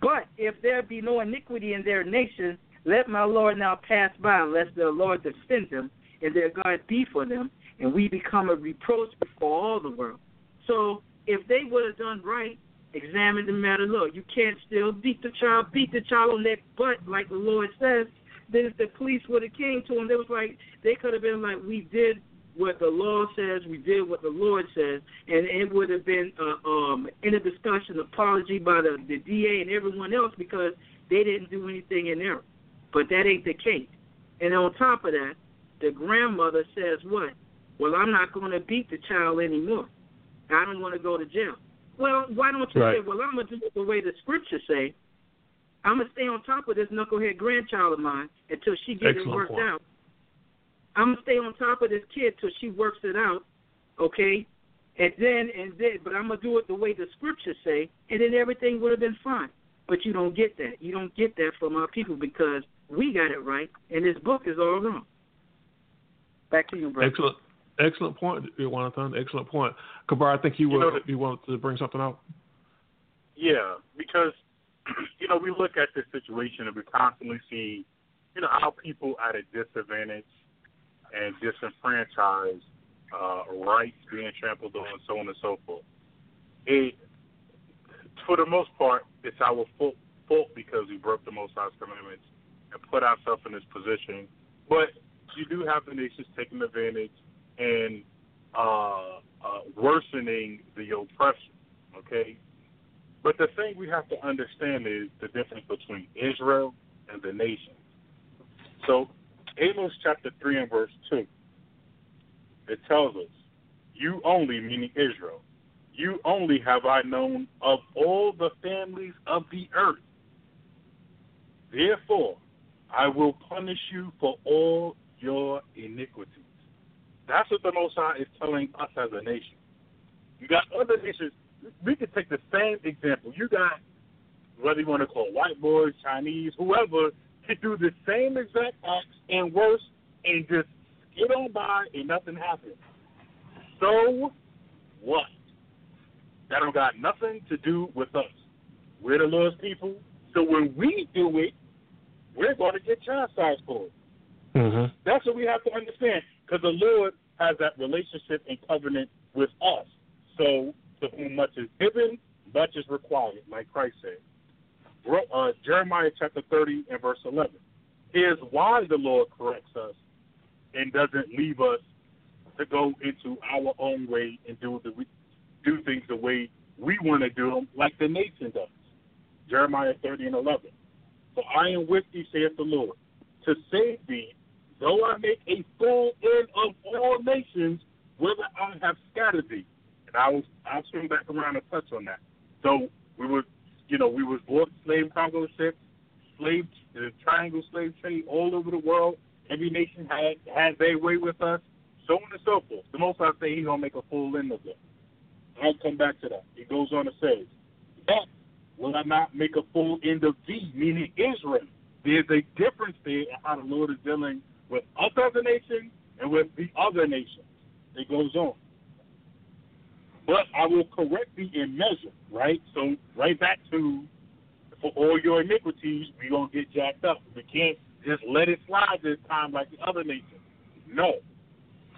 but if there be no iniquity in their nation, let my Lord now pass by, lest the Lord defend them, and their God be for them, and we become a reproach before all the world. So if they would have done right, examine the matter. Look, you can't still beat the child, beat the child on their butt like the Lord says. Then if the police would have came to them, they was like they could have been like, we did what the law says, we did what the Lord says, and it would have been uh, um, in a discussion, apology by the, the DA and everyone else because they didn't do anything in error. But that ain't the case. And on top of that, the grandmother says what? Well, I'm not going to beat the child anymore. I don't want to go to jail. Well, why don't you Right. say, well, I'm going to do it the way the scriptures say. I'm going to stay on top of this knucklehead grandchild of mine until she gets it worked point. out. I'm going to stay on top of this kid till she works it out, okay? And then, and then, but I'm going to do it the way the scriptures say, and then everything would have been fine. But you don't get that. You don't get that from our people because we got it right, and this book is all wrong. Back to you, brother. Excellent, excellent point, Jonathan. Excellent point. Kabar, I think you, You know were, you wanted to bring something out. Yeah, because you know we look at this situation and we constantly see, you know, how people at a disadvantage and disenfranchised, uh, rights being trampled on, and so on and so forth. It, for the most part, it's our fault, fault because we broke the Most High's commandments and put ourselves in this position. But you do have the nations taking advantage and uh, uh, worsening the oppression. Okay, but the thing we have to understand is the difference between Israel and the nations. So, Amos chapter 3 and verse 2, it tells us, You only, meaning Israel, you only have I known of all the families of the earth. Therefore, I will punish you for all your iniquities. That's what the Most High is telling us as a nation. You got other nations. We could take the same example. You got whether you want to call white boys, Chinese, whoever, could do the same exact acts and worse, and just get on by and nothing happens. So what? That don't got nothing to do with us. We're the Lord's people, so when we do it, we're going to get chastised for it. Mm-hmm. That's what we have to understand, because the Lord has that relationship and covenant with us. So, to whom much is given, much is required, like Christ said. Uh, Jeremiah chapter 30 and verse 11. Here's why the Lord corrects us and doesn't leave us to go into our own way and do the do things the way we want to do them, like the nation does. Jeremiah 30 and 11. For I am with thee, saith the Lord, to save thee, though I make a full end of all nations, whither I have scattered thee. And I was I'll swing back around and touch on that. So we were, you know, we was bought slave cargo ships, slave the triangle slave trade all over the world. Every nation had had their way with us, so on and so forth. The most I say he's gonna make a full end of it. I'll come back to that. It goes on to say, That will I not make a full end of thee, meaning Israel. There's a difference there in how the Lord is dealing with us as a nation and with the other nations. It goes on. But I will correct thee in measure, right? So right back to for all your iniquities, we gonna get jacked up. We can't just let it slide this time like the other nations. No.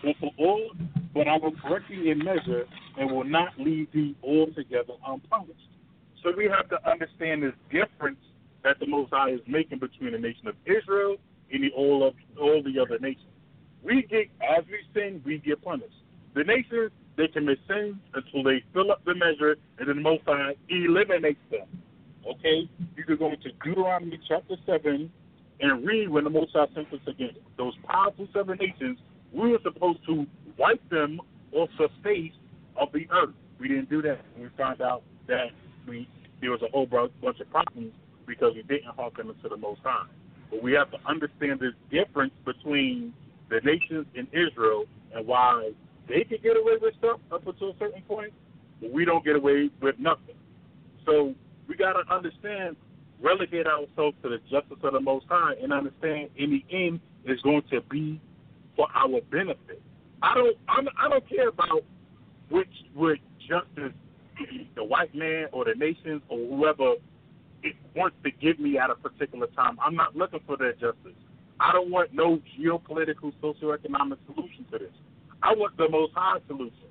For all but I will correct thee in measure and will not leave thee altogether unpunished. So we have to understand this difference that the Most High is making between the nation of Israel and the, all of all the other nations. We get as we sin, we get punished. The nations they commit sins until they fill up the measure, and then the Most High eliminates them. Okay, you can go into Deuteronomy chapter seven and read when the Most High sent us against those powerful seven nations. We were supposed to wipe them off the face of the earth. We didn't do that. We found out that we there was a whole bunch of problems because we didn't hearken to the Most High. But we have to understand this difference between the nations in Israel and why they can get away with stuff up until a certain point, but we don't get away with nothing. So we got to understand, relegate ourselves to the justice of the Most High, and understand in the end it's going to be for our benefit. I don't, I'm, I don't care about which which justice the white man or the nations or whoever it wants to give me at a particular time. I'm not looking for their justice. I don't want no geopolitical, socioeconomic solution to this. I want the most high solution.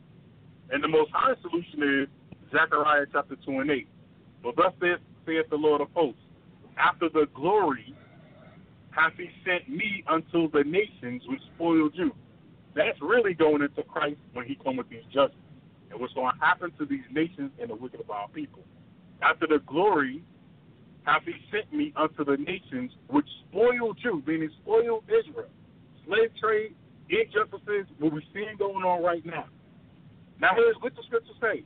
And the most high solution is Zechariah chapter 2 and 8. But thus saith, saith the Lord of hosts, after the glory hath he sent me unto the nations which spoiled you. That's really going into Christ when he come with these judgments. And what's going to happen to these nations and the wicked of our people. After the glory hath he sent me unto the nations which spoiled you, meaning spoiled Israel. Slave trade, injustices, what we're seeing going on right now. Now here's what the scripture say.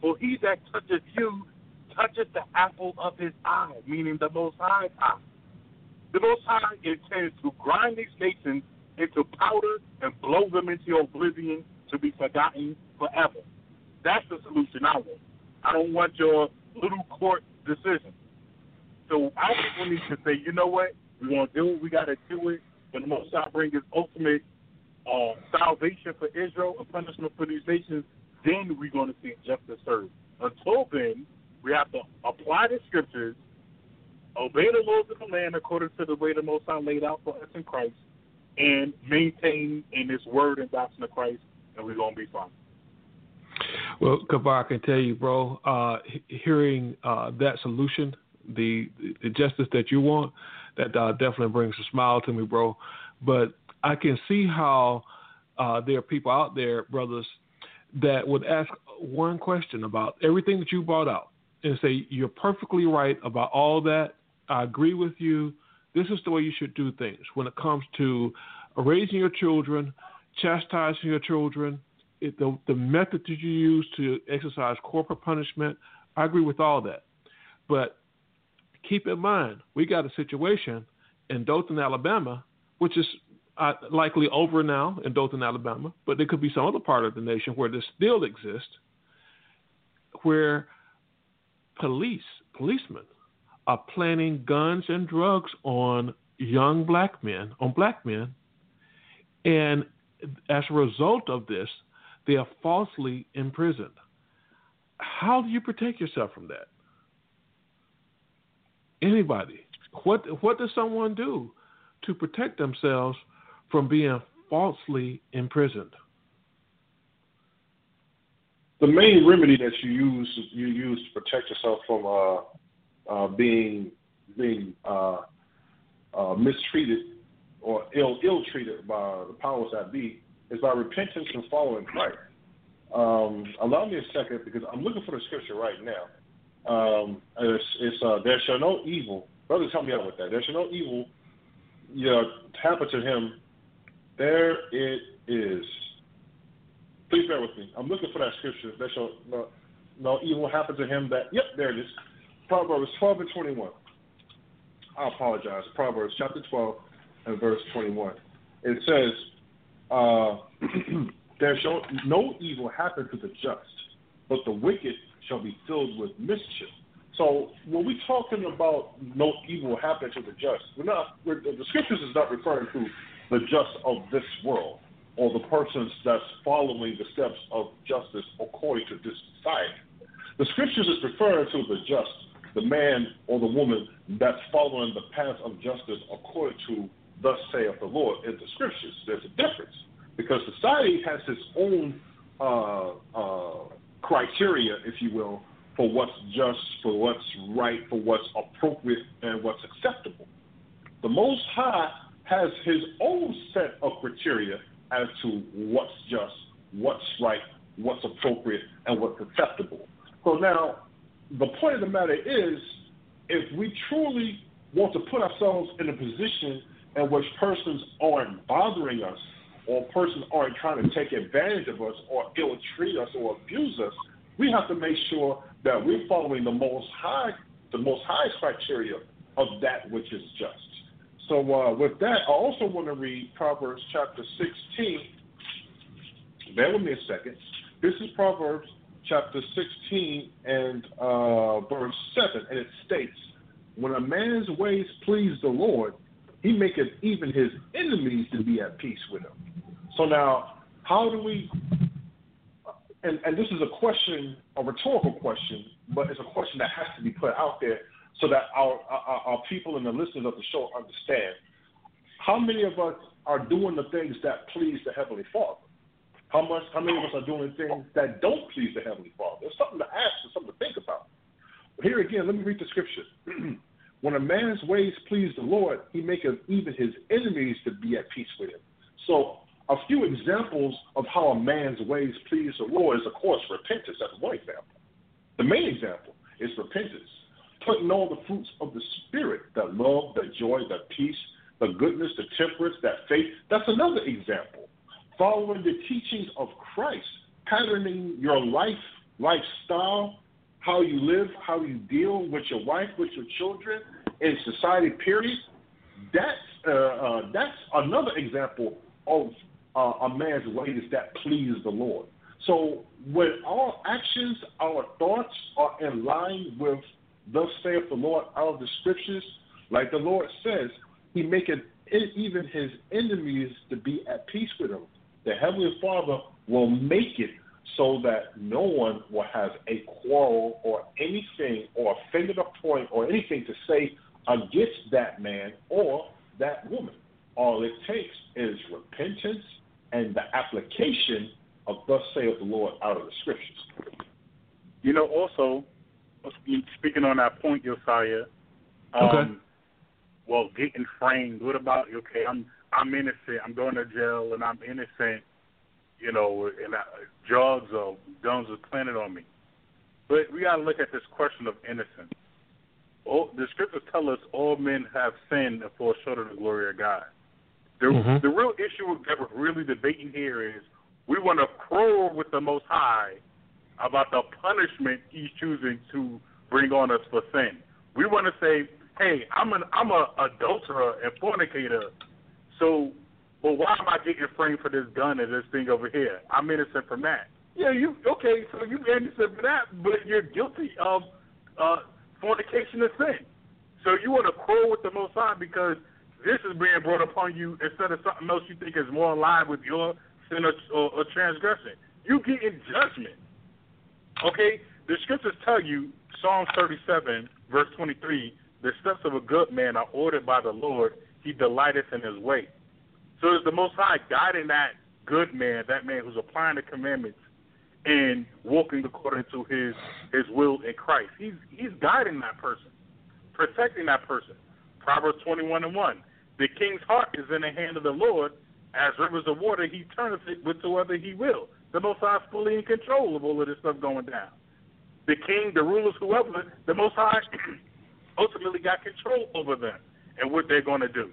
For he that toucheth you toucheth the apple of his eye, meaning the most high eye. The most high intends to grind these nations into powder and blow them into oblivion to be forgotten forever. That's the solution I want. I don't want your little court decision. So our people need to say, you know what, we want to do it, we got to do it. When the Most High brings His ultimate uh, salvation for Israel and punishment for these nations, then we're going to see justice served. Until then, we have to apply the scriptures, obey the laws of the land according to the way the Most High laid out for us in Christ, and maintain in His word and doctrine of Christ, and we're going to be fine. Well, Kabar, I can tell you, bro, uh, hearing uh, that solution, the, the justice that you want, that uh, definitely brings a smile to me, bro. But I can see how uh, there are people out there, brothers, that would ask one question about everything that you brought out and say, You're perfectly right about all that. I agree with you. This is the way you should do things when it comes to raising your children, chastising your children, it, the, the method that you use to exercise corporal punishment. I agree with all that. But keep in mind, we got a situation in Dothan, Alabama, which is uh, likely over now in Dothan, Alabama, but there could be some other part of the nation where this still exists, where police, policemen, are planting guns and drugs on young black men, on black men, and as a result of this, they are falsely imprisoned. How do you protect yourself from that? Anybody. What what does someone do to protect themselves from being falsely imprisoned? The main remedy that you use you use to protect yourself from uh, uh, being being uh, uh mistreated or ill ill treated by the powers that be is by repentance and following Christ. Um, allow me a second because I'm looking for the scripture right now. Um, it's, it's uh, there shall no evil. Brothers, help me out with that. There shall no evil you know, happen to him there it is. Please bear with me. I'm looking for that scripture. That shall no, no evil happen to him. That yep, there it is. Proverbs 12 and 21. I apologize. Proverbs chapter 12 and verse 21. It says, uh, "There shall no evil happen to the just, but the wicked shall be filled with mischief." So when we're talking about no evil happening to the just, we're not. We're, the scriptures is not referring to the just of this world or the persons that's following the steps of justice according to this society. The scriptures is referring to the just, the man or the woman that's following the path of justice according to thus saith the Lord in the scriptures. There's a difference because society has its own uh, uh, criteria, if you will, for what's just, for what's right, for what's appropriate, and what's acceptable. The Most High has his own set of criteria as to what's just, what's right, what's appropriate, and what's acceptable. So now, the point of the matter is, if we truly want to put ourselves in a position in which persons aren't bothering us, or persons aren't trying to take advantage of us, or ill treat us, or abuse us, we have to make sure that we're following the most high, the most highest criteria of that which is just. So uh, with that, I also want to read Proverbs chapter 16. Bear with me a second. This is Proverbs chapter 16 and uh, verse 7, and it states, When a man's ways please the Lord, he maketh even his enemies to be at peace with him. So now, how do we, and, and this is a question, a rhetorical question, but it's a question that has to be put out there so that our, our, our people and the listeners of the show understand how many of us are doing the things that please the Heavenly Father? How much? How many of us are doing things that don't please the Heavenly Father? It's something to ask and something to think about. Here again, let me read the scripture. when a man's ways please the Lord, he maketh even his enemies to be at peace with him. So, a few examples of how a man's ways please the Lord is, of course, repentance. That's one example. The main example is repentance putting all the fruits of the Spirit, that love, that joy, that peace, the goodness, the temperance, that faith. That's another example. Following the teachings of Christ, patterning your life, lifestyle, how you live, how you deal with your wife, with your children, in society, period. That's, uh, uh, that's another example of uh, a man's ways that please the Lord. So when our actions, our thoughts are in line with thus saith the Lord out of the scriptures, like the Lord says, He maketh even His enemies to be at peace with Him. The Heavenly Father will make it so that no one will have a quarrel or anything or a finger to point or anything to say against that man or that woman. All it takes is repentance and the application of thus saith the Lord out of the scriptures. You know, also, speaking on that point, Josiah, um, Okay. well, getting framed, what about, okay, I'm I'm innocent, I'm going to jail, and I'm innocent, you know, and I, drugs or guns was planted on me. But we got to look at this question of innocence. All, the scriptures tell us all men have sinned and fall short of the glory of God. The, Mhm. the real issue that we're really debating here is we want to quarrel with the Most High about the punishment He's choosing to bring on us for sin. We want to say, "Hey, I'm an I'm a adulterer and fornicator, so well, why am I getting framed for this gun and this thing over here? I'm innocent from that." Yeah, you okay? So you're innocent for that, but you're guilty of uh, fornication and sin. So you want to quarrel with the Most High because this is being brought upon you instead of something else you think is more aligned with your sin or, or, or transgression. You get in judgment. Okay? The scriptures tell you, Psalm 37, verse 23, the steps of a good man are ordered by the Lord. He delighteth in his way. So it's the Most High guiding that good man, that man who's applying the commandments and walking according to his his will in Christ. He's he's guiding that person, protecting that person. Proverbs 21 and 1. The king's heart is in the hand of the Lord. As rivers of water, he turneth it whithersoever he will. The Most High is fully in control of all of this stuff going down. The king, the rulers, whoever, the Most High ultimately got control over them and what they're going to do.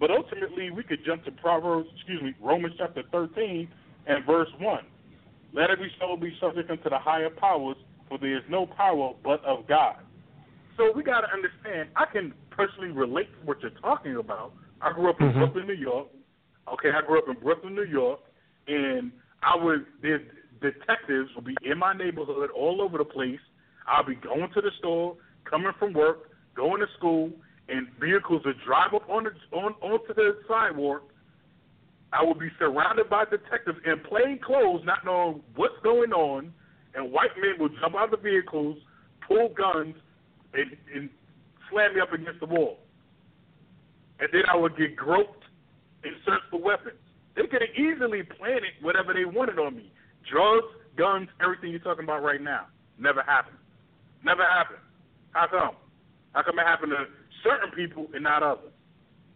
But ultimately, we could jump to Proverbs, excuse me, Romans chapter 13 and verse 1. Let every soul be subject unto the higher powers, for there is no power but of God. So we got to understand, I can personally relate to what you're talking about. I grew up in Mhm. Brooklyn, New York. Okay, I grew up in Brooklyn, New York, and I would, the detectives would be in my neighborhood all over the place. I'll be going to the store, coming from work, going to school, and vehicles would drive up on the on onto the sidewalk. I would be surrounded by detectives in plain clothes, not knowing what's going on, and white men would jump out of the vehicles, pull guns, and, and slam me up against the wall. And then I would get groped and search for weapons. They could have easily planted whatever they wanted on me. Drugs, guns, everything you're talking about right now. Never happened. Never happened. How come? How come it happened to certain people and not others?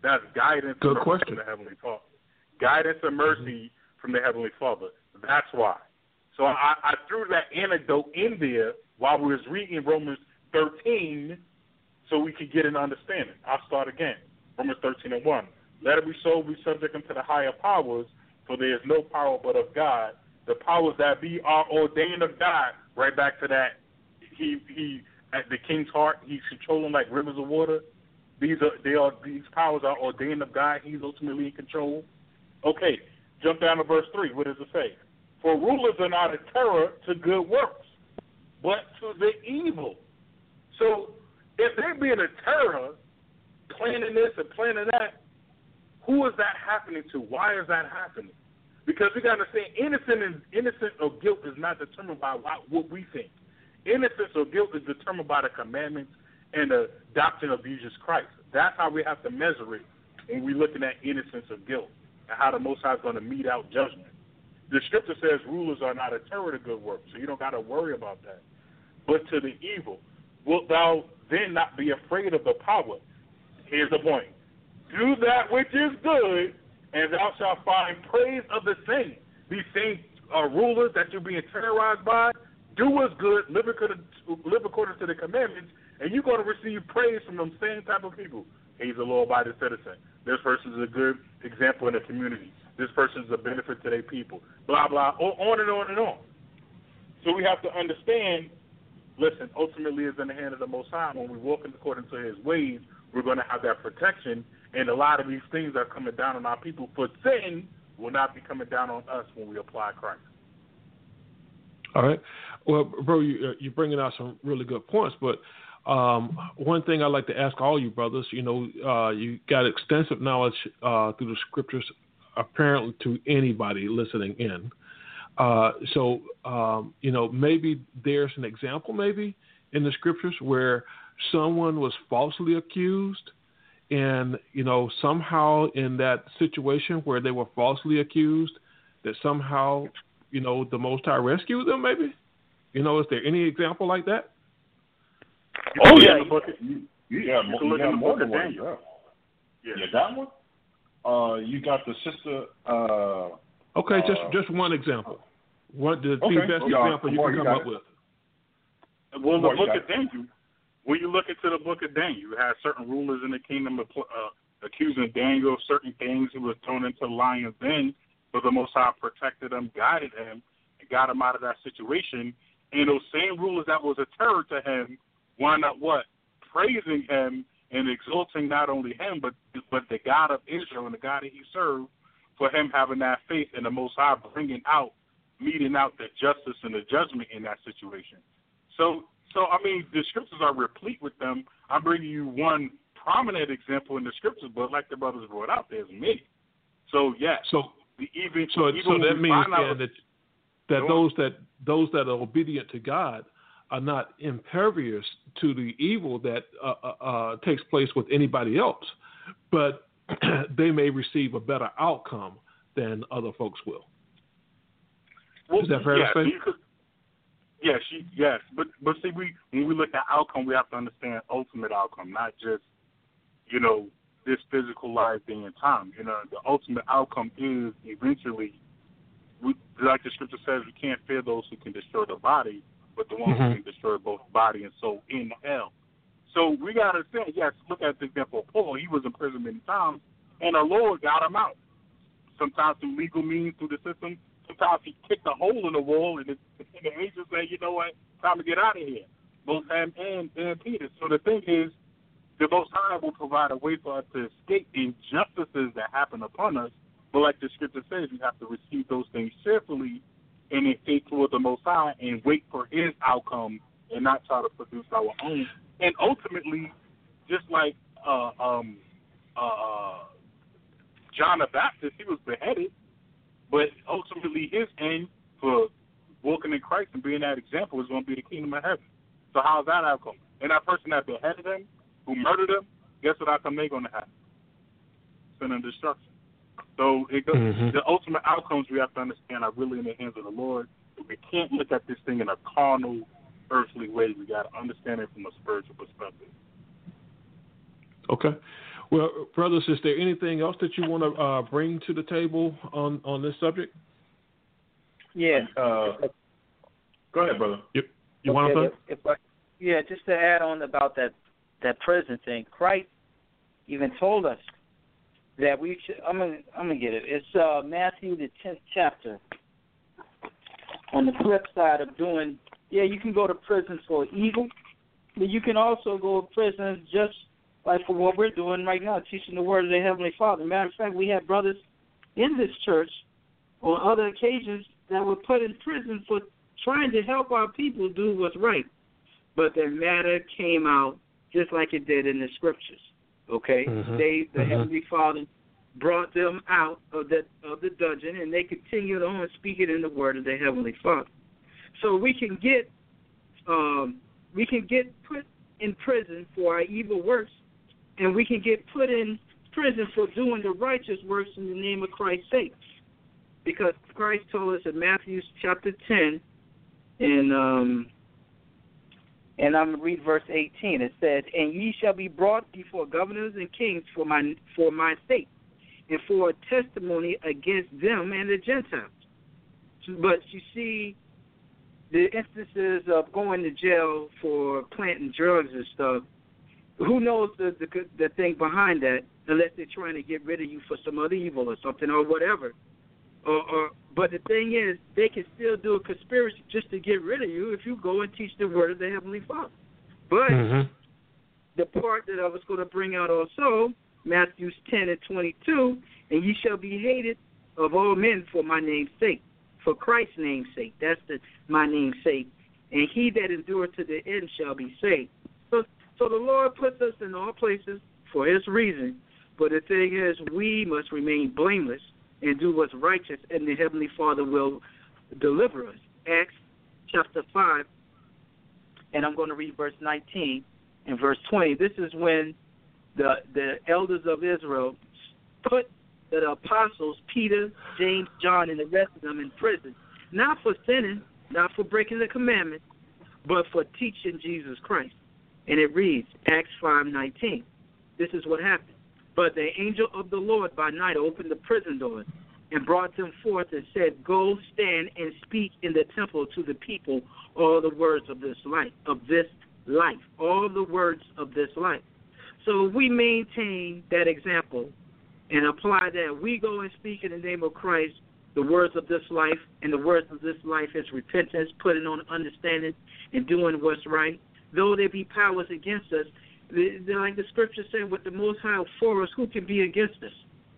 That's guidance Good question. from the Heavenly Father. Guidance and mercy from the Heavenly Father. That's why. So I, I threw that anecdote in there while we was reading Romans 13 so we could get an understanding. I'll start again. Romans 13 and 1. Let every soul be subject unto the higher powers, for there is no power but of God. The powers that be are ordained of God. Right back to that. He he at the king's heart, he's controlling like rivers of water. These are they are these powers are ordained of God. He's ultimately in control. Okay, jump down to verse three. What does it say? For rulers are not a terror to good works, but to the evil. So if they're being a terror, planning this and planning that, who is that happening to? Why is that happening? Because we got to say innocent and innocent or guilt is not determined by what, we think. Innocence or guilt is determined by the commandments and the doctrine of Jesus Christ. That's how we have to measure it when we're looking at innocence or guilt and how the Most High is going to mete out judgment. The scripture says rulers are not a terror to good works, so you don't got to worry about that. But to the evil, wilt thou then not be afraid of the power? Here's the point. Do that which is good, and thou shalt find praise of the same. These same uh, rulers that you're being terrorized by, do what's good, live according, live according to the commandments, and you're going to receive praise from them same type of people. He's a law-abiding citizen. This person is a good example in the community. This person is a benefit to their people. Blah blah, on and on and on. So we have to understand. Listen, ultimately, it's in the hand of the Most High. When we walk according to His ways, we're going to have that protection. And a lot of these things are coming down on our people for sin will not be coming down on us when we apply Christ. All right. Well, bro, you, uh, you're bringing out some really good points, but Um, one thing I'd like to ask all you brothers, you know, uh, you got extensive knowledge uh, through the scriptures, apparently to anybody listening in. Uh, so, um, you know, maybe there's an example, maybe in the scriptures where someone was falsely accused, and you know, somehow in that situation where they were falsely accused, that somehow, you know, the Most High rescued them. Maybe, you know, is there any example like that? Oh yeah, yeah, you, you, you got You more, you got the more book than one. Daniel. Yeah. yeah, that one. Uh, you got the sister. Uh, Okay, just uh, just one example. What the, Okay. the best Yeah, example you can come up it. with? Well, the Well, you book of Daniel, when you look into the book of Daniel, you had certain rulers in the kingdom of, uh, accusing Daniel of certain things. He was thrown into the lion's den, but the Most High protected him, guided him, and got him out of that situation. And those same rulers that was a terror to him wound up what? Praising him and exalting not only him, but but the God of Israel and the God that he served for him having that faith in the Most High, bringing out, meting out the justice and the judgment in that situation. So, so I mean, the scriptures are replete with them. I'm bringing you one prominent example in the scriptures, but like the brothers brought out, there's many. So yes, So the even so even so that means out, that that those that those that are obedient to God are not impervious to the evil that uh, uh, uh, takes place with anybody else, but they may receive a better outcome than other folks will. Well, Is that fair to yeah, say? Yes, she, yes, but but see, we when we look at outcome, we have to understand ultimate outcome, not just you know this physical life being in time. You know, the ultimate outcome is eventually, we, like the scripture says, we can't fear those who can destroy the body, but the ones Mhm. who can destroy both body and soul in hell. So we got to understand. Yes, look at the example of Paul. He was in prison many times, and the Lord got him out. Sometimes through legal means, through the system. He kicked a hole in the wall, and the, and the angel said, "You know what? Time to get out of here." Both him and and Peter. So the thing is, the Most High will provide a way for us to escape injustices that happen upon us. But like the scripture says, we have to receive those things cheerfully and in faith toward the Most High and wait for His outcome and not try to produce our own. And ultimately, just like uh, um, uh, John the Baptist, he was beheaded, but ultimately his end for walking in Christ and being that example is going to be the kingdom of heaven. So how's that outcome? And that person that beheaded him, who murdered him, guess what outcome they're going to have? Sin and destruction. So it goes, Mhm. the ultimate outcomes we have to understand are really in the hands of the Lord. We can't look at this thing in a carnal, earthly way. We got to understand it from a spiritual perspective. Okay. Well, brothers, is there anything else that you want to uh, bring to the table on on this subject? Yeah. Uh, go ahead, brother. You, you want Okay, to? if I, yeah, just to add on about that that prison thing, Christ even told us that we should. I'm gonna I'm gonna get it. It's uh, Matthew the tenth chapter. On the flip side of doing, yeah, you can go to prison for evil, but you can also go to prison just like for what we're doing right now, teaching the word of the Heavenly Father. Matter of fact, we had brothers in this church on other occasions that were put in prison for trying to help our people do what's right. But the matter came out just like it did in the scriptures. Okay? Mhm. They the Mhm. Heavenly Father brought them out of the of the dungeon and they continued on speaking in the word of the Heavenly Father. So we can get um we can get put in prison for our evil works and we can get put in prison for doing the righteous works in the name of Christ's sake. Because Christ told us in Matthew chapter ten and um and I'm gonna read verse eighteen. It says, And ye shall be brought before governors and kings for my for my sake, and for a testimony against them and the Gentiles. But you see the instances of going to jail for planting drugs and stuff, who knows the, the the thing behind that unless they're trying to get rid of you for some other evil or something or whatever. Or, or but the thing is, they can still do a conspiracy just to get rid of you if you go and teach the word of the heavenly Father. But Mhm. the part that I was going to bring out also, Matthew 10 and 22, and ye shall be hated of all men for my name's sake, for Christ's name's sake. That's the my name's sake. And he that endureth to the end shall be saved. So, so the Lord puts us in all places for His reason. But the thing is, we must remain blameless and do what's righteous, and the Heavenly Father will deliver us. Acts chapter 5, and I'm going to read verse 19 and verse 20. This is when the the elders of Israel put the apostles, Peter, James, John, and the rest of them in prison, not for sinning, not for breaking the commandment, but for teaching Jesus Christ. And it reads, Acts 5:19. This is what happened. But the angel of the Lord by night opened the prison doors and brought them forth and said, Go stand and speak in the temple to the people all the words of this life, of this life, all the words of this life. So we maintain that example and apply that. We go and speak in the name of Christ the words of this life, and the words of this life is repentance, putting on understanding, and doing what's right. Though there be powers against us, like the scripture said, with the Most High for us, who can be against us?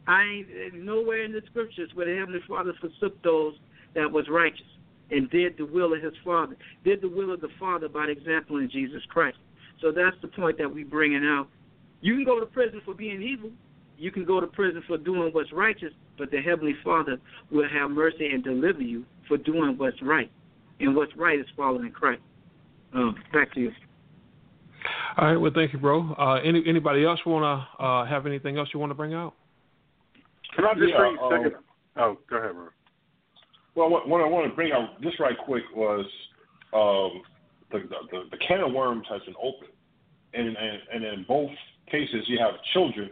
I ain't nowhere in the scriptures where the Heavenly Father forsook those that was righteous and did the will of His Father, did the will of the Father by the example in Jesus Christ. So that's the point that we bringing out. You can go to prison for being evil. You can go to prison for doing what's righteous, but the Heavenly Father will have mercy and deliver you for doing what's right. And what's right is following Christ. Um, back to you. All right. Well, thank you, bro. Uh, any anybody else want to uh, have anything else you want to bring out? Can I just Yeah, read um, second? Oh, go ahead, bro. Well, what, what I want to bring out just right quick was um, the, the the can of worms has been opened, and and, and in both cases you have children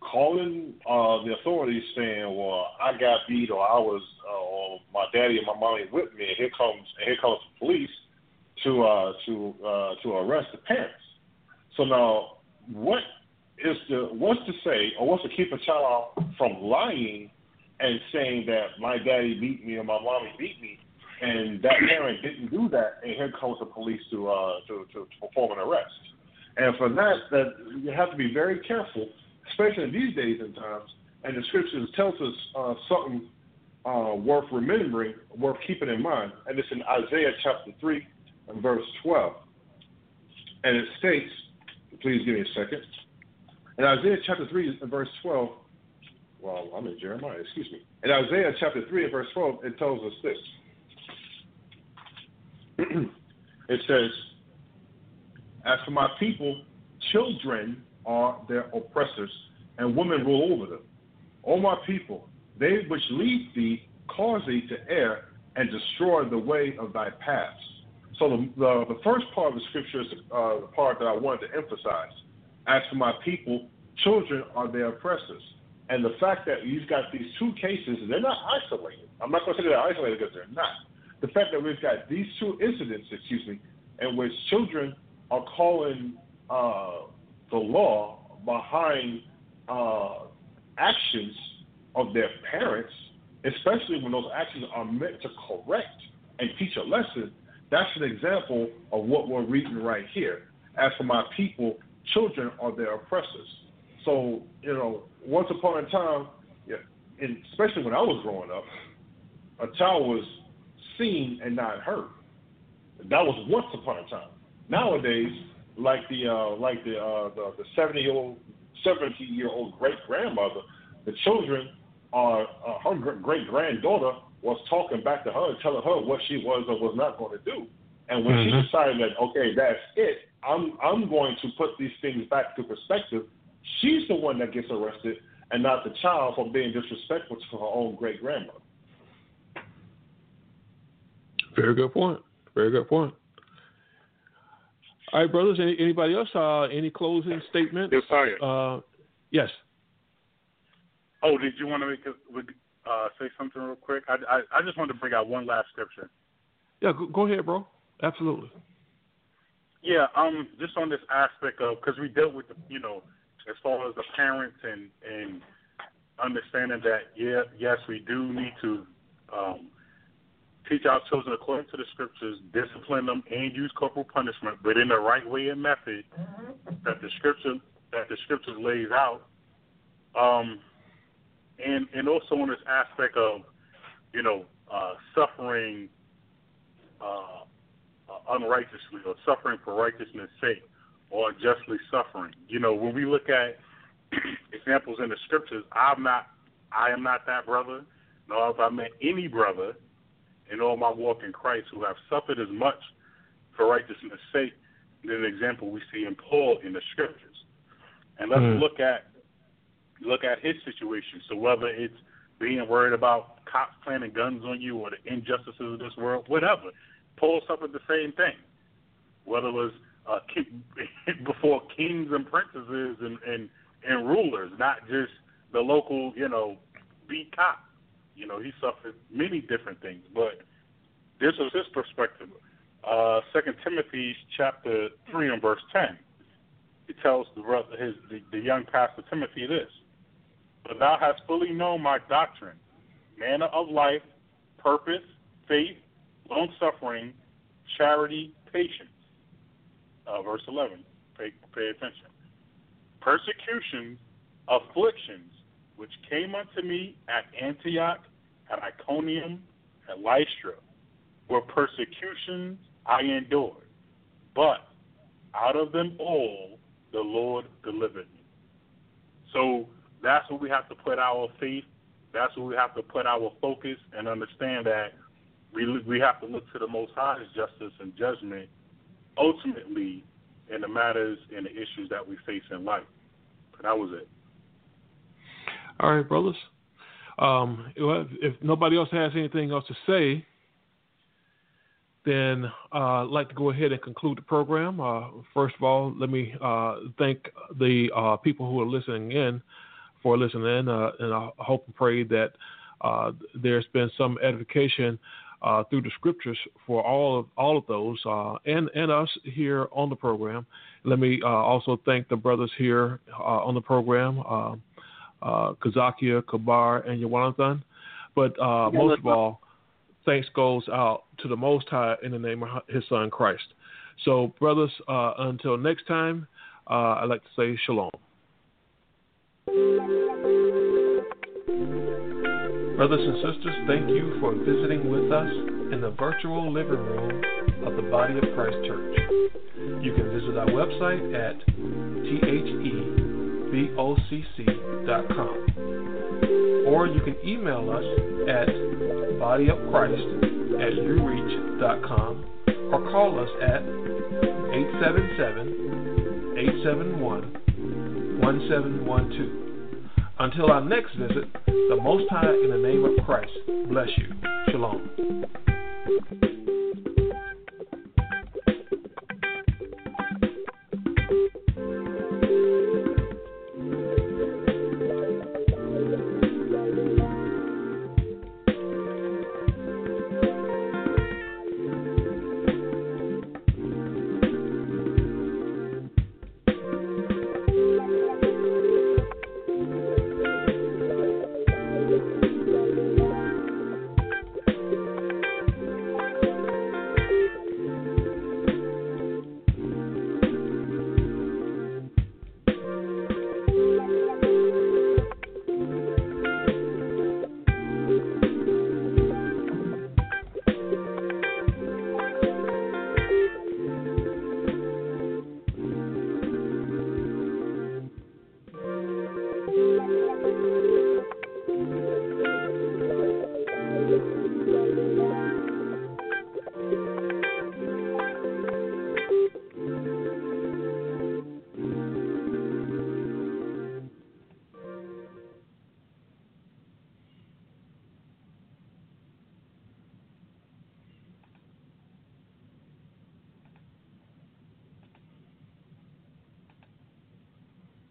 calling uh, the authorities saying, "Well, I got beat, or I was, uh, or my daddy and my mommy whipped me, and here comes and here comes the police to uh, to uh, to arrest the parents." So now, what is the what's to say, or what's to keep a child from lying and saying that my daddy beat me or my mommy beat me, and that parent didn't do that, and here comes the police to uh, to, to, to perform an arrest. And for that, that you have to be very careful, especially in these days and times. And the scriptures tells us uh, something uh, worth remembering, worth keeping in mind, and it's in Isaiah chapter three verse twelve. And it states, please give me a second. In Isaiah chapter 3 and verse 12, well, I'm in Jeremiah, excuse me. In Isaiah chapter 3 and verse 12, it tells us this. it says, As for my people, children are their oppressors, and women rule over them. O my people, they which lead thee cause thee to err and destroy the way of thy paths. So the, the, the first part of the scripture is uh, the part that I wanted to emphasize. As for my people, children are their oppressors. And the fact that you've got these two cases, they're not isolated. I'm not going to say they're isolated because they're not. The fact that we've got these two incidents, excuse me, in which children are calling uh, the law behind uh, actions of their parents, especially when those actions are meant to correct and teach a lesson, that's an example of what we're reading right here. As for my people, children are their oppressors. So, you know, once upon a time, and especially when I was growing up, a child was seen and not heard. That was once upon a time. Nowadays, like the uh, like the uh, the the seventy year old seventy year old great grandmother, the children are uh, her great granddaughter was talking back to her and telling her what she was or was not going to do. And when Mhm. she decided that okay, that's it, I'm I'm going to put these things back to perspective. She's the one that gets arrested, and not the child for being disrespectful to her own great grandmother. Very good point. Very good point. All right, brothers. Any, anybody else? Uh, any closing statements? Yes, sir. Uh, yes. Oh, did you want to make a, would, uh, say something real quick? I, I I just wanted to bring out one last scripture. Yeah. Go, go ahead, bro. Absolutely. Yeah, um, just on this aspect of because we dealt with the, you know, as far as the parents and and understanding that yeah, yes, we do need to um, teach our children according to the scriptures, discipline them, and use corporal punishment, but in the right way and method that the scripture that the scriptures lays out. Um, and and also on this aspect of, you know, uh, suffering. Uh, uh, unrighteously or suffering for righteousness' sake. or justly suffering. You know, when we look at examples in the scriptures, I'm not, I am not that brother, nor have I met any brother in all my walk in Christ who have suffered as much for righteousness' sake than an example we see in Paul in the scriptures. And let's Mm. look at look at his situation. So whether it's being worried about cops planting guns on you or the injustices of this world, whatever, Paul suffered the same thing. Whether it was uh, king, before kings and princesses and, and and rulers, not just the local, you know, beat cop. You know, he suffered many different things, but this was his perspective. Uh, Second Timothy chapter three and verse ten. He tells the brother, his the, the young pastor Timothy this: "But thou hast fully known my doctrine, manner of life, purpose, faith, long suffering, charity, patience." Uh, verse eleven. Pay pay attention. Persecutions, afflictions, which came unto me at Antioch, at Iconium, at Lystra, were persecutions I endured. But out of them all the Lord delivered me. So that's where we have to put our faith. That's where we have to put our focus and understand that we we have to look to the Most High's justice and judgment, ultimately in the matters and the issues that we face in life. But that was it. All right, brothers. Um, if, nobody else has anything else to say, then uh, I'd like to go ahead and conclude the program. Uh, first of all, let me uh, thank the uh, people who are listening in for listening in, uh, and I hope and pray that uh, there's been some edification uh, through the scriptures for all of all of those, uh, and and us here on the program. Let me uh, also thank the brothers here uh, on the program, Kazakia, Kabar, and Yawanathan. But uh, most of all, thanks goes out to the Most High in the name of His Son Christ. So, brothers, uh, until next time, uh, I'd like to say shalom. Brothers and sisters, thank you for visiting with us in the virtual living room of the Body of Christ Church. You can visit our website at thebocc.com or you can email us at bodyofchrist at ureach.com or call us at 877-871-1712. Until our next visit, the Most High in the name of Christ bless you. Shalom.